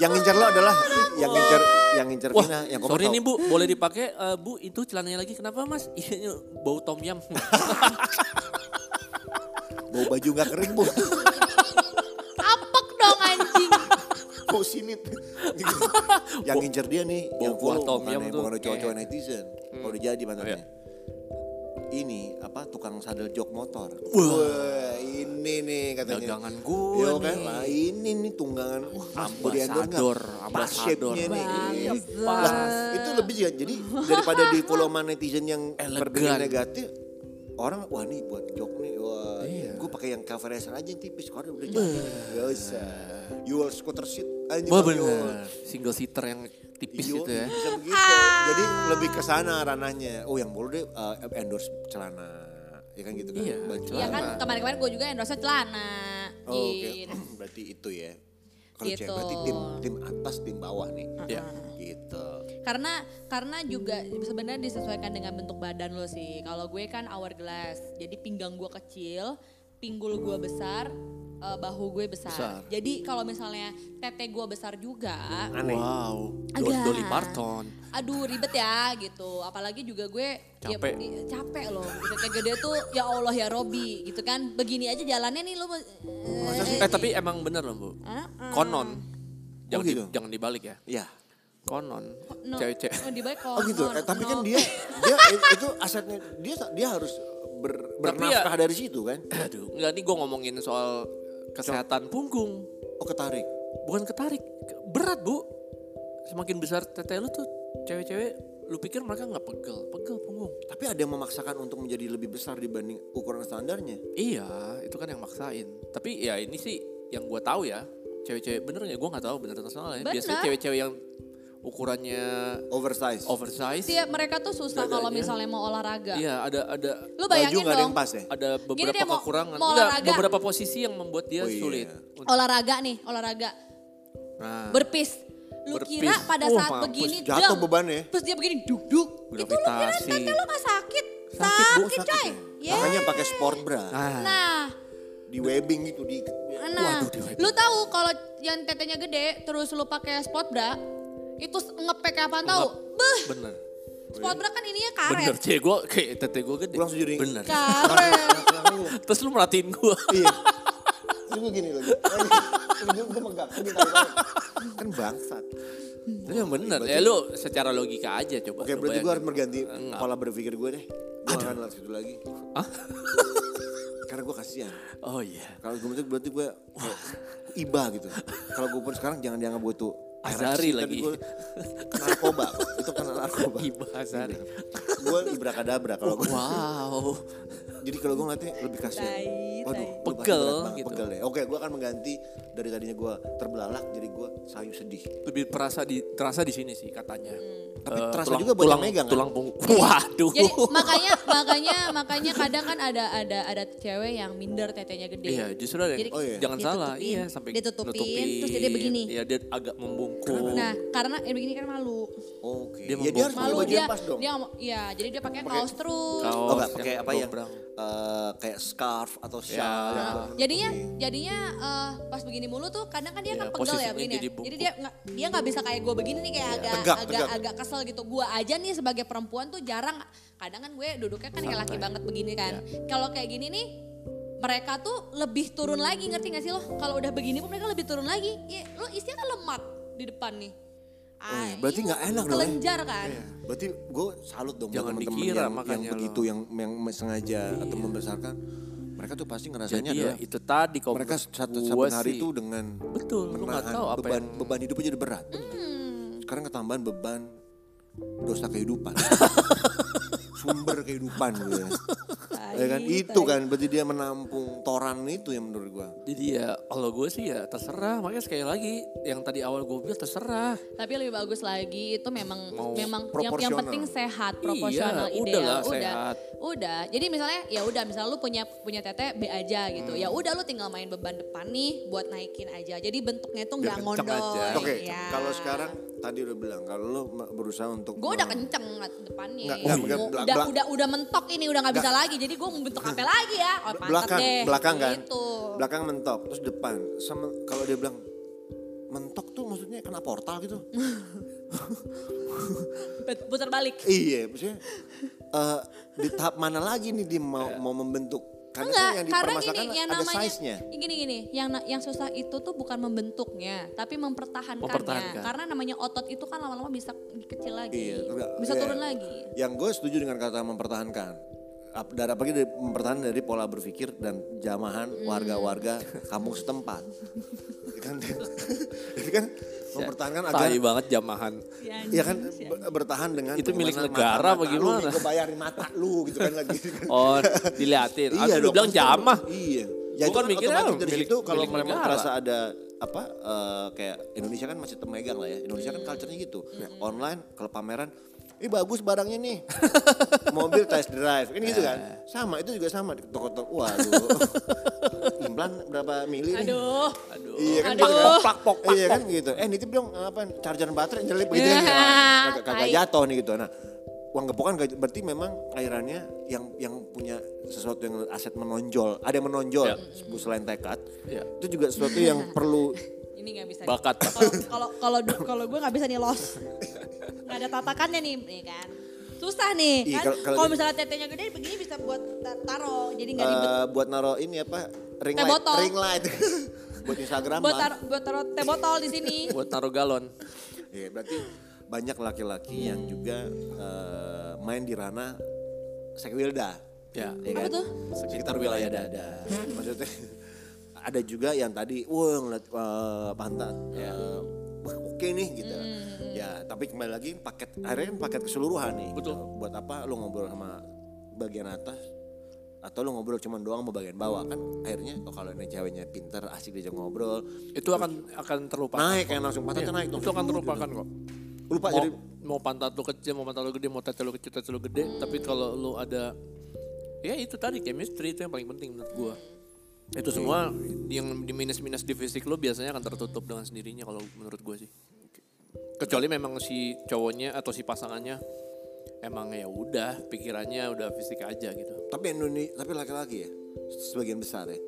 Yang ngincer lo adalah yang ngincer yang ngincer Wah, Vina, yang sorry nih bu, boleh dipakai Eh, bu itu celananya lagi. Kenapa mas? (laughs) Iya bau tom yum. (laughs) Bau baju gak kering bu. apek dong anjing. (laughs) Bau sinit. yang ngincer dia nih, Bau yang buah follow tom yang tuh. bukan cowok-cowok Eh. netizen. Kalau udah jadi mantannya. Ini apa tukang sadel jok motor. Wah. Wah, ini nih katanya. Dagangan gue Yo nih. kan, lah ini nih tunggangan. Wah? Ambasador, Pas ambasador. nih. Bangsat. Lah, itu lebih juga. Jadi daripada di follow sama netizen yang berpikir negatif, orang wah nih buat jok nih. Wah, Iya. gue pakai yang cover aja yang tipis. Kalau udah jadi, gak usah. Jual scooter seat. Wah bener. Single seater yang tipis Iya, gitu ya. Bisa (laughs) begitu. Jadi lebih ke sana ranahnya. Oh yang boleh deh uh, endorse celana. Ya kan gitu kan. Iya, Baju Iya kan kemarin-kemarin gue juga endorse celana. Oh, Oke, Gitu. (clears throat) berarti itu ya. Kalau Gitu. cewek berarti tim tim atas tim bawah nih. Iya. Gitu. Karena karena juga sebenarnya disesuaikan dengan bentuk badan lo sih. Kalau gue kan hourglass, jadi pinggang gue kecil, pinggul gue besar, eh, bahu gue besar. Besar. Jadi kalau misalnya tete gue besar juga, Aneh. Wow. Do- Agak. Dolly Parton. aduh ribet ya gitu. Apalagi juga gue ya, Capek. di- capek loh. Kayak gede tuh ya Allah ya Robi gitu kan. Begini aja jalannya nih lo. Eh tapi emang bener loh bu. Konon. Jangan, di- gitu? jangan dibalik ya. Iya. Konon. No, Cewek-cewek. oh, di balik Oh gitu. Eh, tapi kan No. dia dia eh, itu asetnya dia dia harus ber, Tapi bernafkah ya- dari situ kan. (clears throat) Aduh. Enggak nih gue ngomongin soal kesehatan punggung. Oh ketarik. Bukan ketarik. Berat bu. Semakin besar tete lu tuh cewek-cewek lu pikir mereka nggak pegel. Pegel punggung. Tapi ada yang memaksakan untuk menjadi lebih besar dibanding ukuran standarnya. Iya, itu kan yang maksain. Tapi ya ini sih yang gue tahu ya, cewek-cewek bener ya, gue nggak tahu bener atau salah ya. Biasanya cewek-cewek yang ukurannya Oversize. oversize. Tiap mereka tuh susah kalau misalnya mau olahraga. Iya, ada ada Lu Baju bayangin nggak ada yang dong. pas ya. ada beberapa dia mau- kekurangan. mau Enggak, olahraga. beberapa posisi yang membuat dia Oh, iya. sulit. Olahraga nih, olahraga. Nah, Berpis. Lu Berpis. kira pada Oh, saat mampus. begini Jatuh dang, bebannya. Terus dia begini duk duk. Itu lu kira tete lu gak sakit? Sakit, Bu, sakit, Sakit coy. ya. Ya. Makanya pakai sport bra. nah, Nah, Di webbing gitu di nah. Waduh, di webbing. Lu tahu kalau yang tetenya gede terus lu pakai sport bra, itu ngepek apaan tahu? Beh, bener. sport bra kan ininya Bener, karet. cewek gue kayak tete gue gede. Langsung jadi- Bener. Karet. Terus lu merhatiin gue. Iya. (laughs) Terus gue gini lagi. (laughs) Gue gue megang. Kan bangsat. Itu yang bener. Ya lu secara logika aja coba. Oke berarti gue bayangin. harus berganti Enggak. pola berpikir gue deh. Gue akan lewat situ lagi. Hah? (laughs) Karena gue kasihan. Oh iya. Kalau gue berarti gue iba gitu. Kalau gue pun sekarang jangan dianggap gue tuh Azari lagi. Gue (laughs) narkoba. itu kan narkoba. Iba Azari. gue ibrakadabra kalau gue. Wow. Jadi kalau gue ngeliatnya lebih kasihan. Waduh, Pegel gitu. Pegel ya. Oke, gue akan mengganti dari tadinya gue terbelalak jadi gue sayu sedih. Lebih terasa di terasa di sini sih katanya. Tapi Eh, terasa tulang- juga buat tulang, yang megang kan? Tulang punggung. (laughs) Waduh. Jadi makanya makanya makanya kadang kan ada ada ada cewek yang minder tetenya gede. Iya, justru ada yang, Jadi Oh, iya. jangan salah, ditutupin, iya sampai ditutupin, nutupin. terus dia begini. Iya, dia agak membungkuk. Nah, karena eh, begini kan malu. Oke. Dia ya dia harus Malu baju dia pas dong. dia mau iya, jadi dia pakai kaos terus. Kaos Oh enggak pakai apa yang eh, kayak scarf atau shawl. Ya. yang Nah, menutupi. jadinya jadinya eh, pas begini mulu tuh kadang kan dia Iya, kan pegel ya begini ya. jadi Jadi bungkuk. dia nggak dia nggak bisa kayak gue begini nih kayak agak Tegak, agak tegak. agak kesel gitu. Gue aja nih sebagai perempuan tuh jarang kadang kan gue duduknya kan kayak laki banget begini kan. Iya. Kalau kayak gini nih mereka tuh lebih turun lagi ngerti gak sih lo? Kalau udah begini pun mereka lebih turun lagi. Ya, lo isinya kan lemak di depan nih. Oh, iya. Ah, Berarti iya, nggak enak dong? Kelenjar kan. Berarti gue salut dong Jangan teman-teman yang, yang lo. begitu yang yang sengaja atau membesarkan. Mereka tuh pasti ngerasanya Jadi ya itu tadi kalau mereka satu saben hari sih, itu dengan betul lu nggak menahan tahu apa beban yang beban hidupnya jadi berat. Hmm. Sekarang ketambahan beban dosa kehidupan. (laughs) Sumber kehidupan gitu ya. (laughs) Ya kan itu kan berarti dia menampung toran itu yang menurut gua. Jadi ya kalau gue sih ya terserah. Makanya sekali lagi yang tadi awal gue bilang terserah. Tapi lebih bagus lagi itu memang Mau memang yang, yang penting sehat, Iya, proporsional udah ideal, lah, udah. sehat. Udah. Jadi misalnya ya udah misalnya lu punya punya tete B aja gitu. Hmm. Ya udah lu tinggal main beban depan nih buat naikin aja. Jadi bentuknya tuh nggak ngondol. Oke, ya. kalau sekarang tadi udah bilang kalau lu berusaha untuk Gue udah kenceng depannya. Nggak, nggak, Mau- nggak, udah, belak- udah udah mentok ini udah nggak bisa lagi. Jadi gue mau bentuk apa lagi ya? Oh, belakang deh. belakang kan Gitu. belakang mentok terus depan sama kalau dia bilang mentok tuh maksudnya kena portal gitu Bet- (laughs) Putar balik. iya maksudnya eh, di tahap mana lagi nih dia mau mau membentuk karena Enggak, yang karena gini yang ada namanya size-nya gini gini, yang yang susah itu tuh bukan membentuknya, tapi mempertahankannya. Mempertahankan. Karena namanya otot itu kan lama-lama bisa kecil lagi, Iya, bisa iya. turun lagi. yang gue setuju dengan kata mempertahankan Dari apalagi dari mempertahankan dari pola berpikir dan jamahan Hmm. warga-warga kampung setempat Itu kan (laughs) itu kan mempertahankan agar Tai banget jamahan. Ya kan ber- bertahan dengan Itu milik negara gimana? Lu bayarin mata lu gitu kan lagi. (laughs) Oh diliatin. iya Iya lu bilang jamah. Iya. Ya Gua itu kan kan mikirnya otomatis dari milik- situ kalau memang terasa ada apa eh, kayak Indonesia kan masih termegang lah ya. Indonesia Hmm. kan culture-nya gitu. Online kalau pameran Ih bagus barangnya nih. (laughs) Mobil test drive. Kan gitu kan. Eh. Sama itu juga sama di toko-toko. Waduh. (laughs) Implan berapa mili nih? Aduh. Aduh. Iya kan Aduh. gitu kan. Plak, pok, plak, Iya pok. kan gitu. Eh nitip dong apa charger baterai nyelip begitu kan. Ya, (laughs) Kagak- jatuh nih gitu. Nah, uang gepokan berarti memang airannya yang yang punya sesuatu yang aset menonjol. Ada yang menonjol Ya. selain tekad. Ya. Itu juga sesuatu yang perlu Ini nggak bisa. Bakat. Kalau kalau kalau gue nggak bisa nih los. Nggak ada tatakannya nih, nih kan. Susah nih Iya, kan. kalau- misalnya tetenya gede begini bisa buat ta- taro, jadi nggak ribet. eh, buat naro ini apa ring Teh light, botol. ring light. (laughs) buat Instagram buat lah. taruh buat taruh teh botol di sini. (laughs) Buat naruh galon. Iya, berarti banyak laki-laki yang juga eh, main di ranah sekwilda. Ya. Ya Apa kan? tuh? Sekitar wilayah dada. Maksudnya (laughs) ada juga yang tadi, wah ngeliat eh, pantat, Ya. wah oke nih gitu. Ya, tapi kembali lagi paket, akhirnya kan paket keseluruhan nih. Betul. Gitu. Buat apa lu ngobrol sama bagian atas atau lu ngobrol cuma doang sama bagian bawah kan akhirnya oh kalau ini ceweknya pinter asik diajak ngobrol Itu akan akan terlupakan. naik kan langsung pantatnya Iya, naik dong Itu akan terlupakan kok. lupa mau, jadi mau pantat lu kecil, mau pantat lu gede, mau tete lu kecil, tete lu gede. Tapi kalau lu ada, ya itu tadi chemistry itu yang paling penting menurut gua. Itu semua yang di minus-minus di fisik lu biasanya akan tertutup dengan sendirinya kalau menurut gua sih. Kecuali memang si cowoknya atau si pasangannya emang ya udah pikirannya udah fisik aja gitu. Tapi Indonesia, tapi laki-laki ya, sebagian besar ya.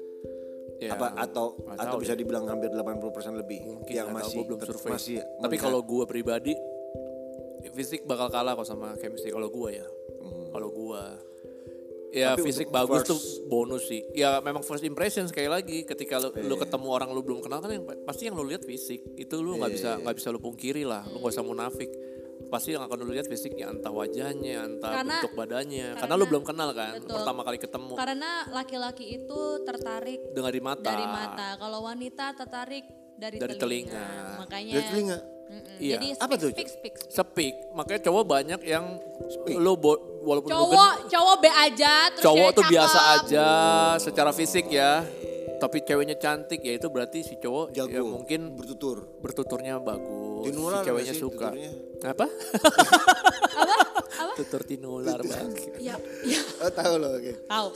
Ya, apa atau atau bisa deh. dibilang hampir 80% lebih Mungkin yang masih belum survei. masih Tapi kalau gua pribadi fisik bakal kalah kok sama chemistry kalau gua ya. Hmm. Kalau gua ya Tapi fisik bagus first- tuh bonus sih. Ya memang first impression sekali lagi ketika lu, lu Iya. ketemu orang lu belum kenal kan yang pasti yang lu lihat fisik. Itu lu nggak Iya, bisa nggak bisa lu pungkiri lah. Lu nggak usah munafik. Pasti yang akan lu lihat fisiknya entah wajahnya, entah Karena- bentuk badannya. Karena, karena- lu belum kenal kan Betul. pertama kali ketemu Karena laki-laki itu tertarik dengan di mata. dari mata. Kalau wanita tertarik dari, Dari telinga. telinga. Makanya dari telinga Mm-mm. Iya. Jadi Apa speak, tuh? speak, speak, speak. Speak, makanya cowok banyak yang lu bo- walaupun Cowok, cowok B aja terus cowok cewek tuh biasa cakep. aja secara fisik ya. Tapi ceweknya cantik ya itu berarti si cowok jago ya mungkin bertutur bertuturnya bagus. Si ceweknya suka. tuturnya? Apa? (laughs) Apa? Apa? Tutur tinular bang. Ya, ya. oh tahu loh oke Tahu.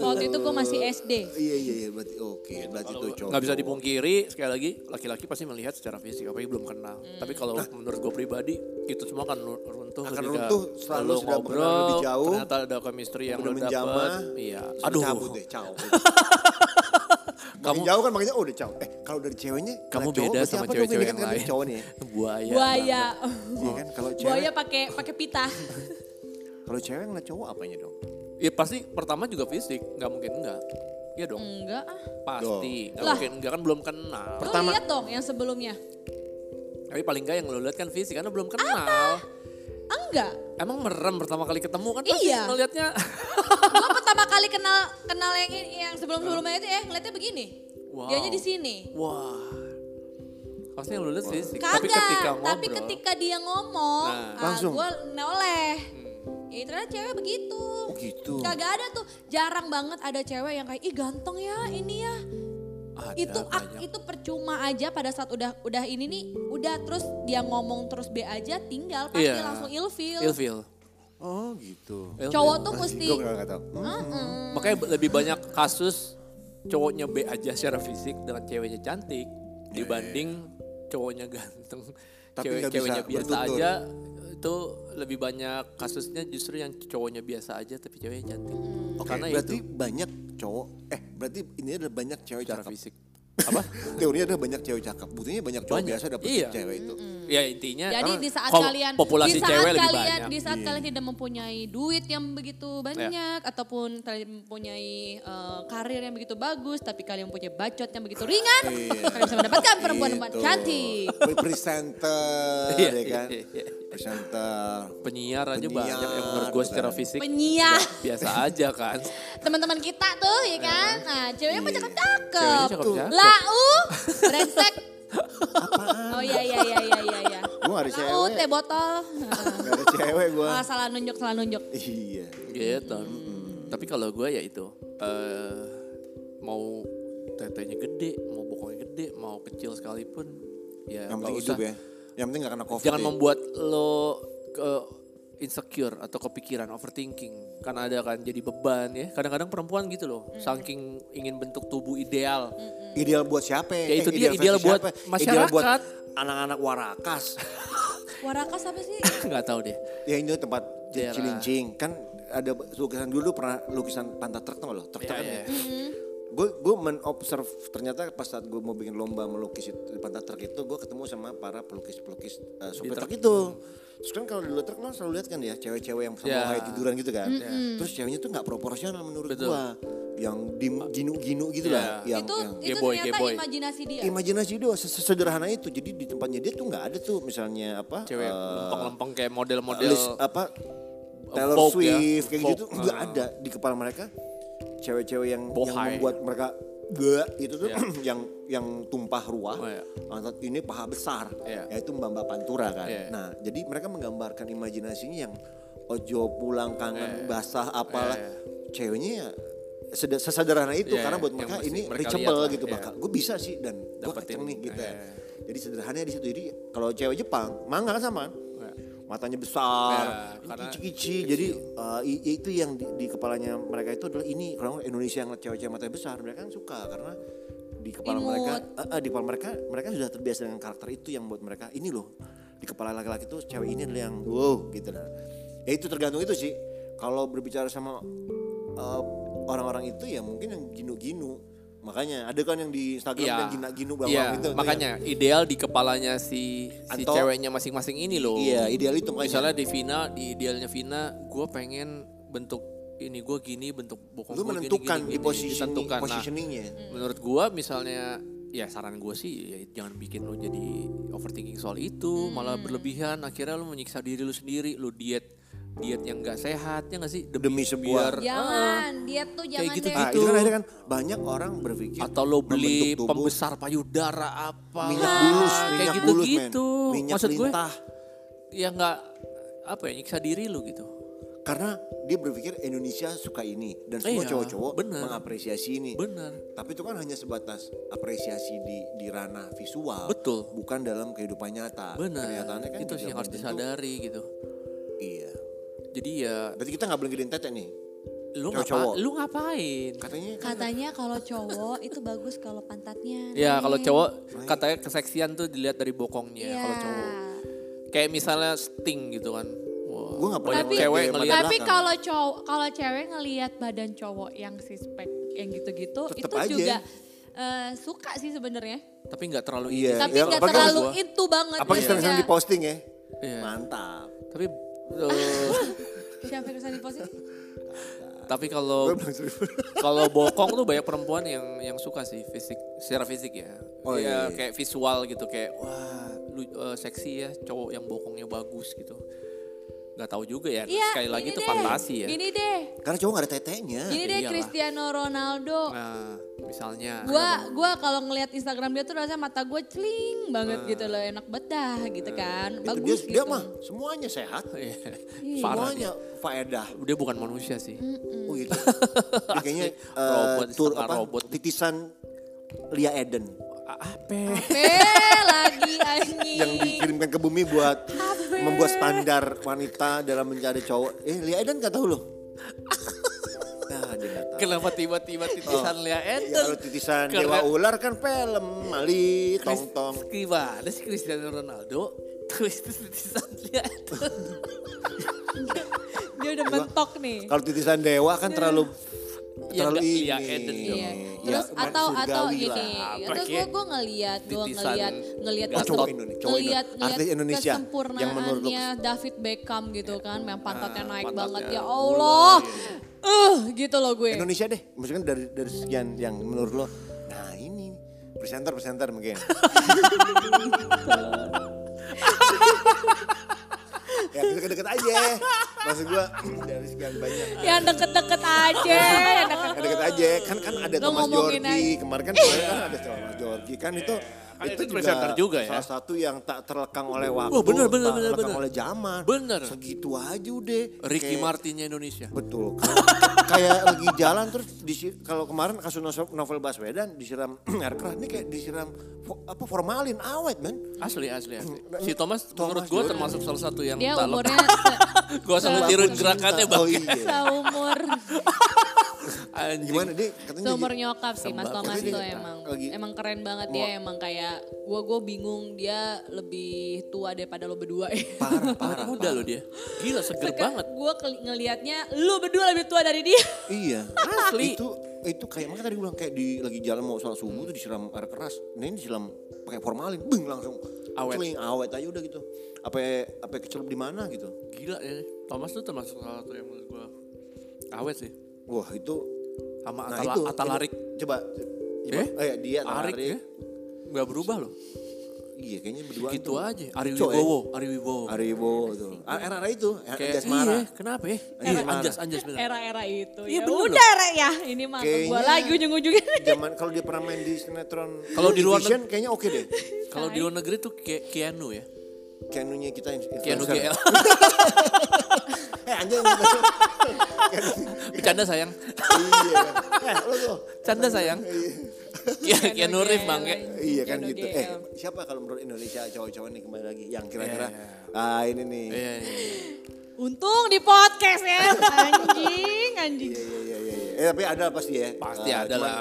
Waktu itu gue masih SD. iya iya iya berarti oke berarti itu cowok Nggak bisa dipungkiri sekali lagi laki-laki pasti melihat secara fisik apalagi belum kenal. Tapi kalau menurut gue pribadi itu semua akan runtuh Akan ketika runtuh setelah lu lu sudah ngobrol, lebih jauh, ternyata ada chemistry yang udah dapet. Iya. Aduh. cabut deh caw (laughs) Kamu- jauh kan makanya oh udah caw eh kalau dari ceweknya Kamu cowok beda sama apa cewek-cewek yang kan lain. cowok nih ya. (laughs) Buaya. Buaya. Iya kan kalau cewek Buaya pakai pakai pita. (laughs) kalau cewek ngeliat cowok apanya dong Ya pasti pertama juga fisik, nggak mungkin enggak. Iya dong, Enggak ah. pasti. Nggak Lah. mungkin enggak kan belum kenal. Lu Pertama- lihat dong yang sebelumnya. Tapi paling enggak yang lo lihat kan fisik karena belum kenal. Enggak. Emang merem pertama kali ketemu kan pasti Iya. ngelihatnya. (laughs) gue pertama (laughs) kali kenal kenal yang ini- yang sebelum sebelumnya itu ya ngeliatnya begini. Wow. Dianya di sini. Wah. Harusnya lu lihat fisik. Kagak, Tapi ketika ngobrol. tapi ketika dia ngomong, Nah. ah, Langsung. gue noleh. Ya ternyata cewek begitu. Oh gitu. Kagak ada tuh, jarang banget ada cewek yang kayak, ih ganteng ya ini ya. Ada itu ak- banyak. itu percuma aja pada saat udah udah ini nih, udah terus dia ngomong terus B aja tinggal pasti Iya. langsung ilfil. ilfil. Oh gitu. Cowok tuh mesti Gue gak tau. Hmm. Makanya lebih banyak kasus cowoknya B aja secara fisik dengan ceweknya cantik dibanding cowoknya ganteng. Tapi Cewek ceweknya biasa bertutur. aja itu lebih banyak kasusnya justru yang cowoknya biasa aja tapi ceweknya cantik. Oke, Karena berarti itu banyak cowok, eh berarti ini adalah banyak cewek secara cakep. fisik. (laughs) Apa? Teorinya adalah banyak cewek cakep. Buktinya banyak cowok Banyak. biasa dapet Iya. cewek itu. ya intinya Jadi karena di saat kalian populasi di saat cewek lebih kalian banyak. di saat Iya. kalian tidak mempunyai duit yang begitu banyak ataupun kalian mempunyai eh, karir yang begitu bagus tapi kalian mempunyai bacot yang begitu ringan, kalian bisa mendapatkan perempuan-perempuan Gitu. cantik. Pre- Presenter, (laughs) Iya, ya kan? Iya, iya. Presenter. penyiar aja Penyiar, banyak yang menurut gue secara kan. fisik Penyiar. biasa aja kan. Teman-teman kita tuh ya kan. Nah, ceweknya mah Iya. Ceweknya cakep-cakep. Lau, brengsek. Oh iya iya iya iya iya iya. Gue gak ada Lau, cewek. teh botol. Gak ada cewek gue. Ah, salah nunjuk, salah nunjuk. Iya. Gitu. Tapi kalau gue ya itu eh mau tetenya gede, mau bokongnya gede, mau kecil sekalipun ya Yang nggak penting usah. hidup ya. Yang penting gak kena covid Jangan ya. membuat lo ke insecure atau kepikiran overthinking karena ada kan jadi beban ya kadang-kadang perempuan gitu loh saking ingin bentuk tubuh ideal Ideal buat siapa? Ya, itu Eh, dia, ideal buat siapa? masyarakat. Ideal buat anak-anak warakas. (laughs) Warakas apa sih? (laughs) nggak tahu deh ya ini tempat Daerah. cilincing. Kan ada lukisan dulu pernah lukisan pantat truk tau gak lo? Truk Iya, kan iya. ya. Gue gue menobserve ternyata pas saat gue mau bikin lomba melukis itu, di pantat truk itu gue ketemu sama para pelukis-pelukis uh, sopir truk itu. Terus kan kalau di luar truk lo selalu lihat kan ya cewek-cewek yang sama Ya. kayak tiduran gitu kan. Terus ceweknya tuh nggak proporsional menurut Betul. gue. Yang dim, ginu-ginu gitu Ya. lah. Yang, itu yang itu boy, ternyata boy. imajinasi dia. imajinasi doang ses- sesederhana itu. Jadi di tempatnya dia tuh nggak ada tuh misalnya apa? cewek eh, lempeng-lempeng kayak model-model list apa Taylor Vogue ya, Swift kayak Vogue, gitu nggak uh. ada di kepala mereka cewek-cewek yang yang Bohai. membuat mereka gak itu tuh Iya. (clears throat) yang yang tumpah ruah Oh, iya. Lantas ini paha besar Iya. yaitu mbak mbak pantura kan Iya. nah jadi mereka menggambarkan imajinasinya yang ojo pulang kangen basah apalah Iya, ceweknya ya seder- sesederhana itu Iya, karena buat yang mereka ini mereka reachable lah, gitu iya. bakal gue bisa sih dan gue kenceng nih gitu ya. iya. jadi sederhananya di situ jadi kalau cewek Jepang mangga kan sama Iya. Matanya besar, Ya, karena kici-kici. Jadi uh, itu yang di, di kepalanya mereka itu adalah ini kalau Indonesia yang cewek-cewek matanya besar, mereka kan suka karena di kepala Imut. mereka, uh, uh, di kepala mereka, mereka sudah terbiasa dengan karakter itu yang buat mereka ini loh di kepala laki-laki itu cewek ini adalah yang wow gitu lah. Ya itu tergantung itu sih. Kalau berbicara sama uh, orang-orang itu ya mungkin yang ginu-ginu. Makanya ada kan yang di Instagram Iya. yang gina-ginu bawang Iya, itu. tuh makanya ideal di kepalanya si si Atau- ceweknya masing-masing ini loh. Iya, ideal itu makanya. Misalnya di Vina, di idealnya Vina, gue pengen bentuk ini gue gini, bentuk bokong lu gue gini, menentukan gini, di positioning, ditentukan. Nah, positioningnya. menurut gue misalnya ya saran gue sih ya jangan bikin lo jadi overthinking soal itu malah berlebihan akhirnya lo menyiksa diri lo sendiri lo diet diet yang gak sehat ya gak sih Demi sebuah- biar- Jangan, dia tuh jangan gitu- deh. Nah, gitu. itu kan akhirnya kan banyak orang berpikir atau lo beli tubuh, pembesar payudara apa minyak bulus, kayak minyak gitu bulus, gitu minyak maksud gue lintah. ya nggak apa ya nyiksa diri lo gitu Karena dia berpikir Indonesia suka ini dan semua Iya, cowok-cowok mengapresiasi ini. bener Tapi itu kan hanya sebatas apresiasi di di ranah visual, Betul. bukan dalam kehidupan nyata. bener Kenyataannya kan itu sih yang harus disadari gitu Iya. Jadi ya Berarti kita nggak boleh gedein tete nih. lu Cowok-cowok. ngapa lu ngapain Katanya kan Katanya kalau cowok itu bagus kalau pantatnya. ya kalau naik. cowok katanya keseksian tuh dilihat dari bokongnya Iya. kalau cowok kayak misalnya sting gitu kan Wah, Gua nggak pernah Tapi, cewek Iya, ngeliat tapi kalau cowok kalau cewek ngelihat badan cowok yang sispek yang gitu-gitu Tetep itu aja. juga eh, suka sih sebenarnya. tapi nggak terlalu Iya. Tapi ya, nggak apalagi terlalu itu banget. Apalagi gitu sering-sering ya. di posting ya. Iya. Mantap. tapi Siapa yang ke sana di posisi? tapi kalau kalau bokong tuh banyak perempuan yang yang suka sih fisik secara fisik ya Oh, Ya, iya, iya. kayak visual gitu kayak wah lu eh, seksi ya cowok yang bokongnya bagus gitu nggak tahu juga ya. Iya, Sekali lagi itu deh, fantasi ya. Gini deh, Karena cowok gak ada tetenya. gini deh iyalah. Cristiano Ronaldo. Nah, misalnya. Gua gua kalau ngelihat Instagram dia tuh rasanya mata gue celing banget gitu loh, enak banget dah gitu kan. Itu Bagus dia, gitu. dia mah semuanya sehat. Iya. Iya. Semuanya faedah. dia. Bukan manusia sih. Oh gitu. (laughs) Dia kayaknya eh, Robot, tur setengah apa? robot. Titisan Lia Eden Apa? Eh, lagi anjing. yang dikirimkan ke bumi buat membuat standar wanita dalam mencari cowok. Eh Lia Eden gak tahu loh. (laughs) Nah, dia gak tahu. Kenapa tiba-tiba titisan Lia Ya, Eden? kalau titisan Karena- Dewa Ular kan film, Mali, Tong Tong. Gimana sih Cristiano Ronaldo? Terus titisan Lia Eden. Dia udah mentok nih. Kalau titisan Dewa kan terlalu Ya, terlalu nggak ini. Lia Eden dong. Iya. Ya, Terus atau atau ini, lah. Apa terus gue gue ngeliat gue Titisan ngeliat ngeliat Gatot. Cowok Indonesia, cowok ngeliat Indo- artis Indonesia yang menurut David Beckham gitu kan, yang pantatnya Ah, naik pantatnya. banget ya Allah, eh gitu loh gue. Indonesia deh, maksudnya dari dari sekian yang menurut lo, nah ini presenter presenter mungkin. (laughs) (laughs) ya deket-deket aja, maksud gua dari sekian banyak. Yang deket-deket aja, yang deket Yang deket aja, kan kan ada Thomas Jordi, aja. kemarin kan kemarin kan ada Thomas Jordi kan itu Kan itu itu presenter juga ya. salah satu yang tak terlekang oleh waktu, Wah, bener, bener, tak bener, terlekang bener. oleh zaman. Bener. Segitu aja udah. Ricky Kayak- Martinnya Indonesia. Betul. kayak lagi jalan terus disi- kalau kemarin kasus novel, Baswedan disiram (clears throat) air keras ini kayak disiram apa formalin awet men. Asli, asli, asli. Si Thomas, Thomas menurut gue termasuk salah satu yang dia tak umurnya (laughs) Gue selalu tiruin Cinta. gerakannya bang. Oh iya. seumur (laughs) Anjing. Gimana dia katanya seumur jadi- nyokap sih Mas. Thomas tuh dia emang lagi- emang keren banget dia emang kayak gue gue bingung dia lebih tua daripada lo berdua ya. parah Parah muda loh dia. Gila seger banget. Gue ngelihatnya lu berdua lebih tua dari dia. (laughs) Iya. Asli. Itu itu kayak makanya tadi gue bilang kayak di lagi jalan mau sholat subuh tuh disiram air keras. Nah ini disiram pakai formalin, beng langsung Awet. celing, awet aja udah gitu. Apa apa kecelup di mana gitu. Gila ya. Thomas tuh termasuk salah satu yang menurut gue awet sih. Wah itu Sama nah Atala, itu Atalarik. Coba, coba Eh? eh, dia Arik Atalarik. ya. Gak berubah loh. Iya kayaknya berdua Gitu aja. Ari Cok, ya? Wibowo. Ari Wibowo. Aribo itu. Ah, Era-era itu, Kayak Anjas Mara. iya, kenapa ya? Iya, Iya, anjas, anjas bener. Era-era itu. Iya, ya udah Re ya. Ini mah Kayaknya- lagi ujung-ujungnya. Zaman kalau dia pernah main di sinetron Kalau di luar Division, kayaknya oke deh. Kalau di luar negeri tuh kayak Keanu ya. Keanu-nya kita Keanu influencer. GL. (laughs) Eh anjing. (laughs) Bercanda sayang. iya. Eh lo tuh. Canda sayang. Iya, Keanu Reeves bang. kayak- Iya kan gitu. GL. Eh siapa kalau menurut Indonesia cowok-cowok nih kembali lagi yang kira-kira Iya. ah ini nih. Iya, iya. Untung di podcast ya. (laughs) Anjing, anjing. Iya iya iya iya. Eh tapi ada pasti ya. Pasti Ah, ada lah.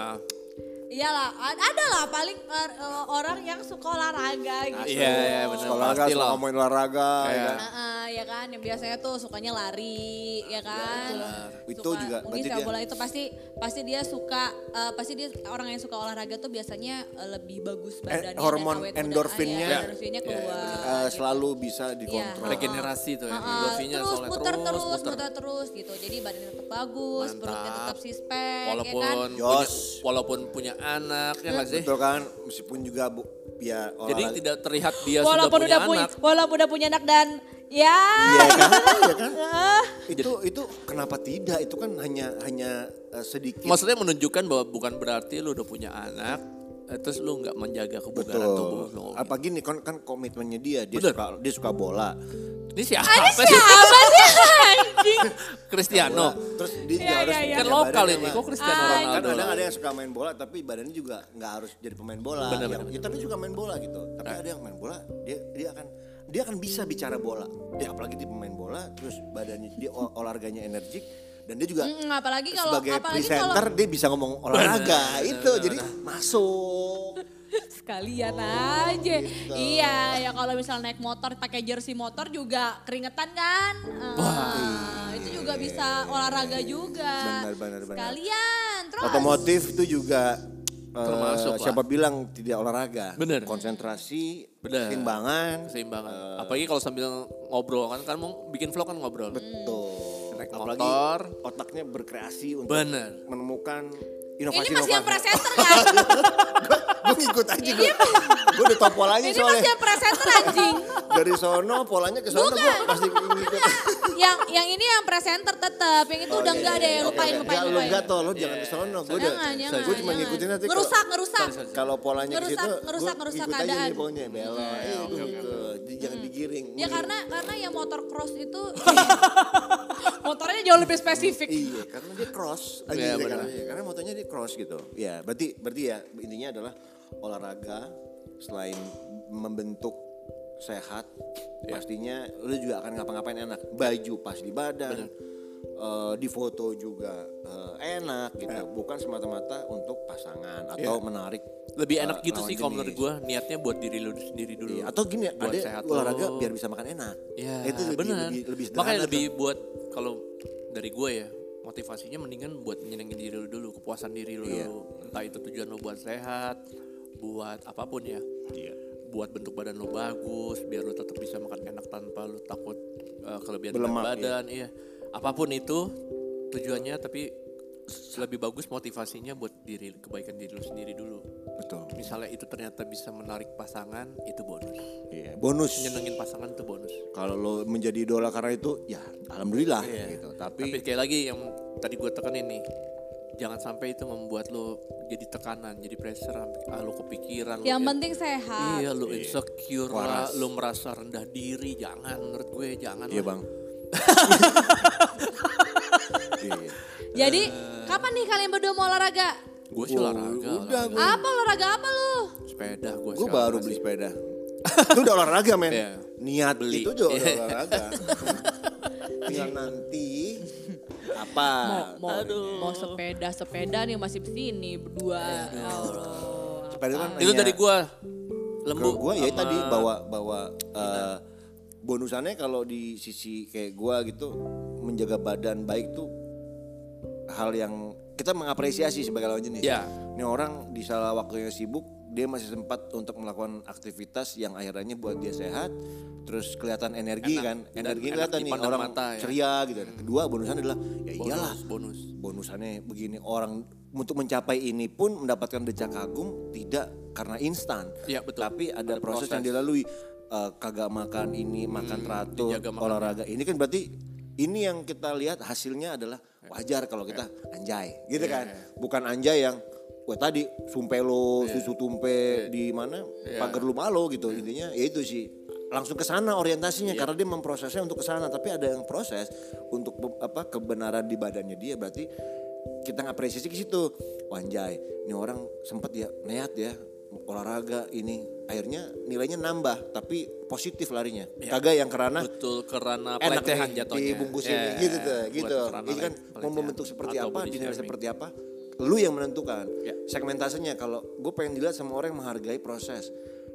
Iyalah, ad- ada lah paling eh, eh, orang yang suka olahraga gitu. Iya, iya benar. Sekolah olahraga, suka ngomongin olahraga ya Iya. kan. Ya kan yang biasanya tuh sukanya lari ya kan Itu Suka- juga, mungkin sepak dia- bola itu pasti pasti dia suka eh, pasti dia orang yang suka olahraga tuh biasanya eh, lebih bagus badannya dan hormon awet muda. endorfinnya- Ah, ya, endorfinnya Iya, keluar Eh, gitu. selalu bisa dikontrol. Iya. Regenerasi tuh ya. Heeh, Endorfinnya terus soalnya muter terus terus muter. muter terus gitu jadi badannya tetap bagus Mantap. perutnya tetap six pack Walaupun ya kan punya, Jos. walaupun punya anak ya nggak sih? Betul kan? Meskipun juga bu, ya Jadi olahraga. tidak terlihat dia walaupun sudah udah punya punya anak. walaupun udah punya anak dan ya Iya kan? Iya kan? (laughs) Ah. itu itu kenapa tidak? Itu kan hanya hanya eh, sedikit. Maksudnya menunjukkan bahwa bukan berarti lu udah punya anak, eh, terus lu nggak menjaga kebugaran tubuh Betul. lu. Apa gini kan kan komitmennya dia, dia Bener. suka dia suka bola. Ini siapa siapa sih (laughs) anjing (laughs) Cristiano. Terus dia juga Iya, harus iya, iya. Kan lokal ini, kok Cristiano Ah, Ronaldo. Kan kadang ada yang suka main bola tapi badannya juga nggak harus jadi pemain bola. Bener, Yang- bener, ya, tapi juga main bola gitu. Tapi ada yang main bola, dia dia akan dia akan bisa bicara bola. Ya apalagi dia pemain bola, terus badannya dia ol- olahraganya energik dan dia juga Mm, apalagi kalau sebagai apalagi kalau presenter dia bisa ngomong olahraga itu jadi masuk. (laughs) sekalian aja. Iya, ya kalau misal naik motor pakai jersey motor juga keringetan kan. Ah, itu juga bisa olahraga juga. Benar, benar, benar. Sekalian. Terus Otomotif itu juga eh, Termasuk lah. siapa bilang tidak olahraga. Bener. Konsentrasi, Bener. keseimbangan. Keseimbangan. Apalagi kalau sambil ngobrol kan kan mau bikin vlog kan ngobrol. Betul. Naik Apalagi motor. otaknya berkreasi untuk Bener. menemukan inovasi Ini masih yang (laughs) presenter kan? (laughs) gue ngikut aja gue. gue udah tau polanya Ini soalnya. masih yang presenter anjing. Dari sono polanya ke sono gue pasti ngikut. yang yang ini yang presenter tetap, yang itu udah enggak deh, lupain lupain Enggak, lu lupain. enggak toh, lu jangan ke sono. Gue udah, gue cuma ngikutin nanti. kalau- Ngerusak, ngerusak. Kalau polanya ke Ngerusak, situ, ngerusak, gue ngerusak aja keadaan. belok. Iya, gitu. Jadi jangan digiring. Ya karena karena yang motor cross itu (laughs) motornya jauh lebih spesifik. Iya, karena dia cross. aja Iya, ya, benar. karena, iya, karena motonya dia cross gitu. Ya, berarti berarti ya intinya adalah olahraga selain membentuk sehat, Iya. pastinya lu juga akan ngapa-ngapain enak. Baju pas di badan, eh, di foto juga eh, enak gitu. Iya. Bukan semata-mata untuk pasangan atau menarik. Lebih eh, enak gitu sih kalau menurut gue niatnya buat diri lu sendiri dulu. Iya, atau gini Buat ada sehat olahraga lo. biar bisa makan enak. Ya itu lebih, benar. lebih, lebih Makanya lebih tuh. buat kalau dari gue ya motivasinya mendingan buat nyenengin diri lu dulu, kepuasan diri lu dulu. Entah itu tujuan lu buat sehat, buat apa pun ya. Iya. Buat bentuk badan lu bagus, biar lu tetap bisa makan enak tanpa lu takut uh, kelebihan berat Berlemak, badan, iya. Apa pun itu tujuannya tapi lebih bagus motivasinya buat diri kebaikan diri lu sendiri dulu. Betul. Misalnya itu ternyata bisa menarik pasangan, itu bonus. Iya, bonus. Nyenengin pasangan itu bonus. Kalau lo menjadi idola karena itu, ya alhamdulillah Iya. gitu. Tapi Tapi, kayak lagi yang tadi gue tekanin nih, jangan sampai itu membuat lo jadi tekanan, jadi pressure, sampai ah, lo kepikiran. lo Yang in- penting sehat. Iya, lo insecure lah, Waras. lo merasa rendah diri, jangan menurut gue jangan. iya lah. bang. (laughs) iya. Jadi kapan nih kalian berdua mau olahraga? Gue sih olahraga. Udah, olahraga. Apa olahraga apa lu? sepeda gue. gue baru beli sepeda. (laughs) Lu udah olahraga men. Iya. Niat Beli. itu juga (laughs) Iya. olahraga. Tinggal nanti apa? Mau mau sepeda sepeda nih masih di sini berdua. Ya Allah. Sepeda kan Itu dari gue. Ke Lembu. gue ya sama- tadi bawa bawa eh, bonusannya kalau di sisi kayak gue gitu menjaga badan baik tuh hal yang kita mengapresiasi sebagai lawan jenis. Ya. Ini orang di salah waktunya sibuk dia masih sempat untuk melakukan aktivitas yang akhirnya buat dia sehat, terus kelihatan energi Enak. kan, energi enak kelihatan nih orang mata ya. ceria gitu. Kedua bonusannya adalah ya iyalah Bonus, bonus. bonusannya begini orang untuk mencapai ini pun mendapatkan decak kagum tidak karena instan Iya, betul. tapi ada, Ada proses, proses. yang dilalui Eh, kagak makan ini makan teratur dijaga makannya. olahraga ini kan berarti ini yang kita lihat hasilnya adalah wajar kalau kita anjay gitu kan bukan anjay yang Wah tadi sumpe lo, susu tumpe di mana? Pagar lu malo gitu intinya. Ya itu sih. Langsung ke sana orientasinya karena dia memprosesnya untuk ke sana. Tapi ada yang proses untuk apa kebenaran di badannya dia. Berarti kita ngapresiasi ke situ. Wanjay ini orang sempet ya niat ya olahraga ini. Akhirnya nilainya nambah tapi positif larinya. Kagak yang kerana Betul karena enak jatuhnya. dibungkusin Ya, nih, gitu tuh buat gitu. kerana ini kan mau membentuk seperti apa dinilai seperti apa lu yang menentukan. Ya. segmentasenya kalau gue pengen dilihat sama orang yang menghargai proses.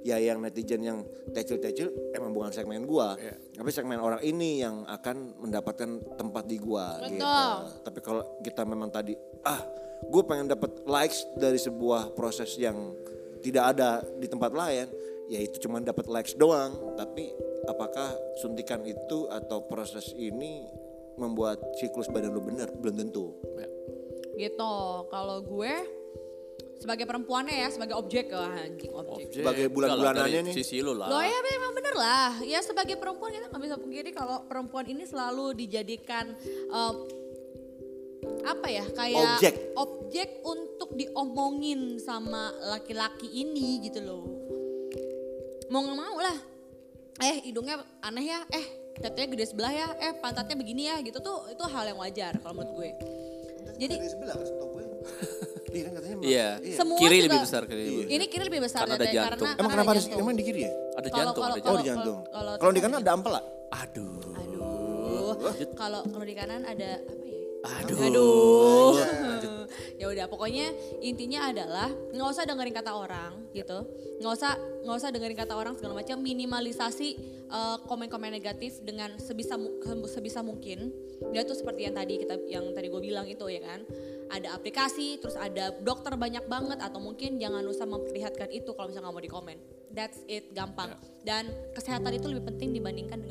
Ya yang netizen yang tecil-tecil emang bukan segmen gua. Ya. tapi segmen orang ini yang akan mendapatkan tempat di gua gitu. Tapi kalau kita memang tadi ah gue pengen dapat likes dari sebuah proses yang tidak ada di tempat lain ya itu cuma dapat likes doang. Tapi apakah suntikan itu atau proses ini membuat siklus badan lu benar belum tentu. Ya. Gitu. Kalau gue sebagai perempuannya ya, sebagai objek lah anjing objek. Objek. Sebagai bulan-bulanannya nih. Sisi lu lah. Loh ya memang bener lah. Ya sebagai perempuan kita nggak bisa pungkiri kalau perempuan ini selalu dijadikan em, apa ya kayak Objek. objek untuk diomongin sama laki-laki ini gitu loh. Mau nggak mau lah. Eh hidungnya aneh ya. Eh tetenya gede sebelah ya. Eh pantatnya begini ya gitu tuh itu hal yang wajar kalau menurut gue. Jadi sebelah kan gue (laughs) iya kan katanya Iya. Semua kiri juga- lebih besar kiri. Iya. ini kiri lebih besar Karena ada jantung. karena, emang karena kenapa ada harus emang di kiri ya Ada Kalau- jantung, kalau- ada oh jantung. di jantung kalau- di kanan ada ampel lah Aduh. Aduh, kalau kalau di kanan ada apa ya? Aduh. Aduh. (laughs) ya udah, pokoknya intinya adalah nggak usah dengerin kata orang gitu, nggak usah nggak usah dengerin kata orang segala macam, minimalisasi eh, komen-komen negatif dengan sebisa sebisa mungkin. Dia tuh seperti yang tadi kita yang tadi gue bilang itu ya kan, ada aplikasi, terus ada dokter banyak banget atau mungkin jangan usah memperlihatkan itu kalau misalnya nggak mau di komen. That's it, gampang. Dan kesehatan itu lebih penting dibandingkan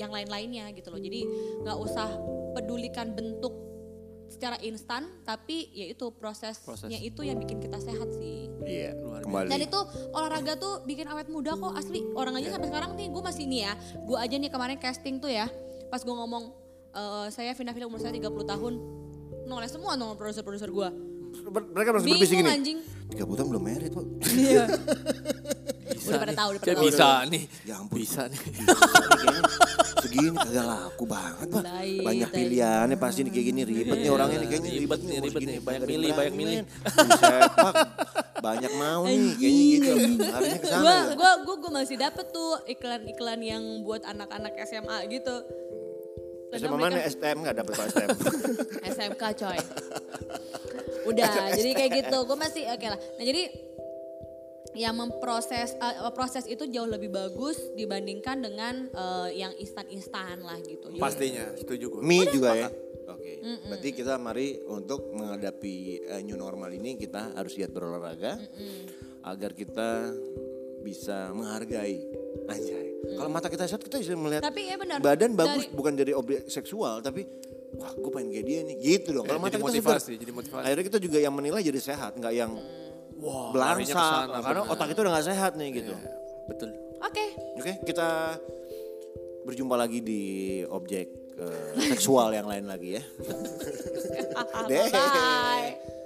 yang lain-lainnya gitu loh. Jadi nggak usah pedulikan bentuk secara instan tapi ya itu prosesnya Proses. itu yang bikin kita sehat sih. Iya, Luar kembali. Dan itu olahraga tuh bikin awet muda kok asli. Orang aja sampai sekarang nih gue masih nih ya. Gue aja nih kemarin casting tuh ya. Pas gue ngomong eh, saya Vina Vina umur saya 30 tahun. Noleh semua nomor produser-produser gue. Mereka langsung berbisik Bingung gini. anjing. Tiga bulan belum merit, Pak. Iya. Bisa Udah pada nih. tahu, udah pada tahu. bisa nih. Ya ampun. Bisa nih. (laughs) Segini kagak laku banget, Pak. Banyak pilihannya pasti nih kayak gini ribet nih orangnya nih kayaknya Ribet ribet nih, ribet nih. Banyak milih, banyak milih. men. Buset, Pak. Banyak mau nih kayaknya gitu. Larinya ke sana. Gue gua, gua, gua masih dapet tuh iklan-iklan yang buat anak-anak SMA gitu. SMA mana STM enggak dapat Pak STM. SMK (laughs) coy. Udah, jadi kayak gitu. Gue masih oke lah. Nah jadi yang memproses eh, proses itu jauh lebih bagus dibandingkan dengan eh, yang instan-instan lah gitu. Pastinya, setuju gue. Mi juga ya. Oke. Berarti kita mari untuk menghadapi eh, new normal ini kita harus giat berolahraga agar kita bisa menghargai anjay. Kalau mata kita sehat kita bisa melihat Tapi ya benar. badan bagus dari- bukan dari objek seksual tapi wah gue pengen kayak dia nih gitu dong. Kalau Ya, mata jadi kita motivasi, segar, jadi motivasi. Akhirnya kita juga yang menilai jadi sehat nggak yang Wah, larinya belangsak karena bener. otak itu udah nggak sehat nih gitu. Iya, Betul. Oke. Oke, kita berjumpa lagi di objek eh, seksual yang lain lagi ya. (laughs) Bye.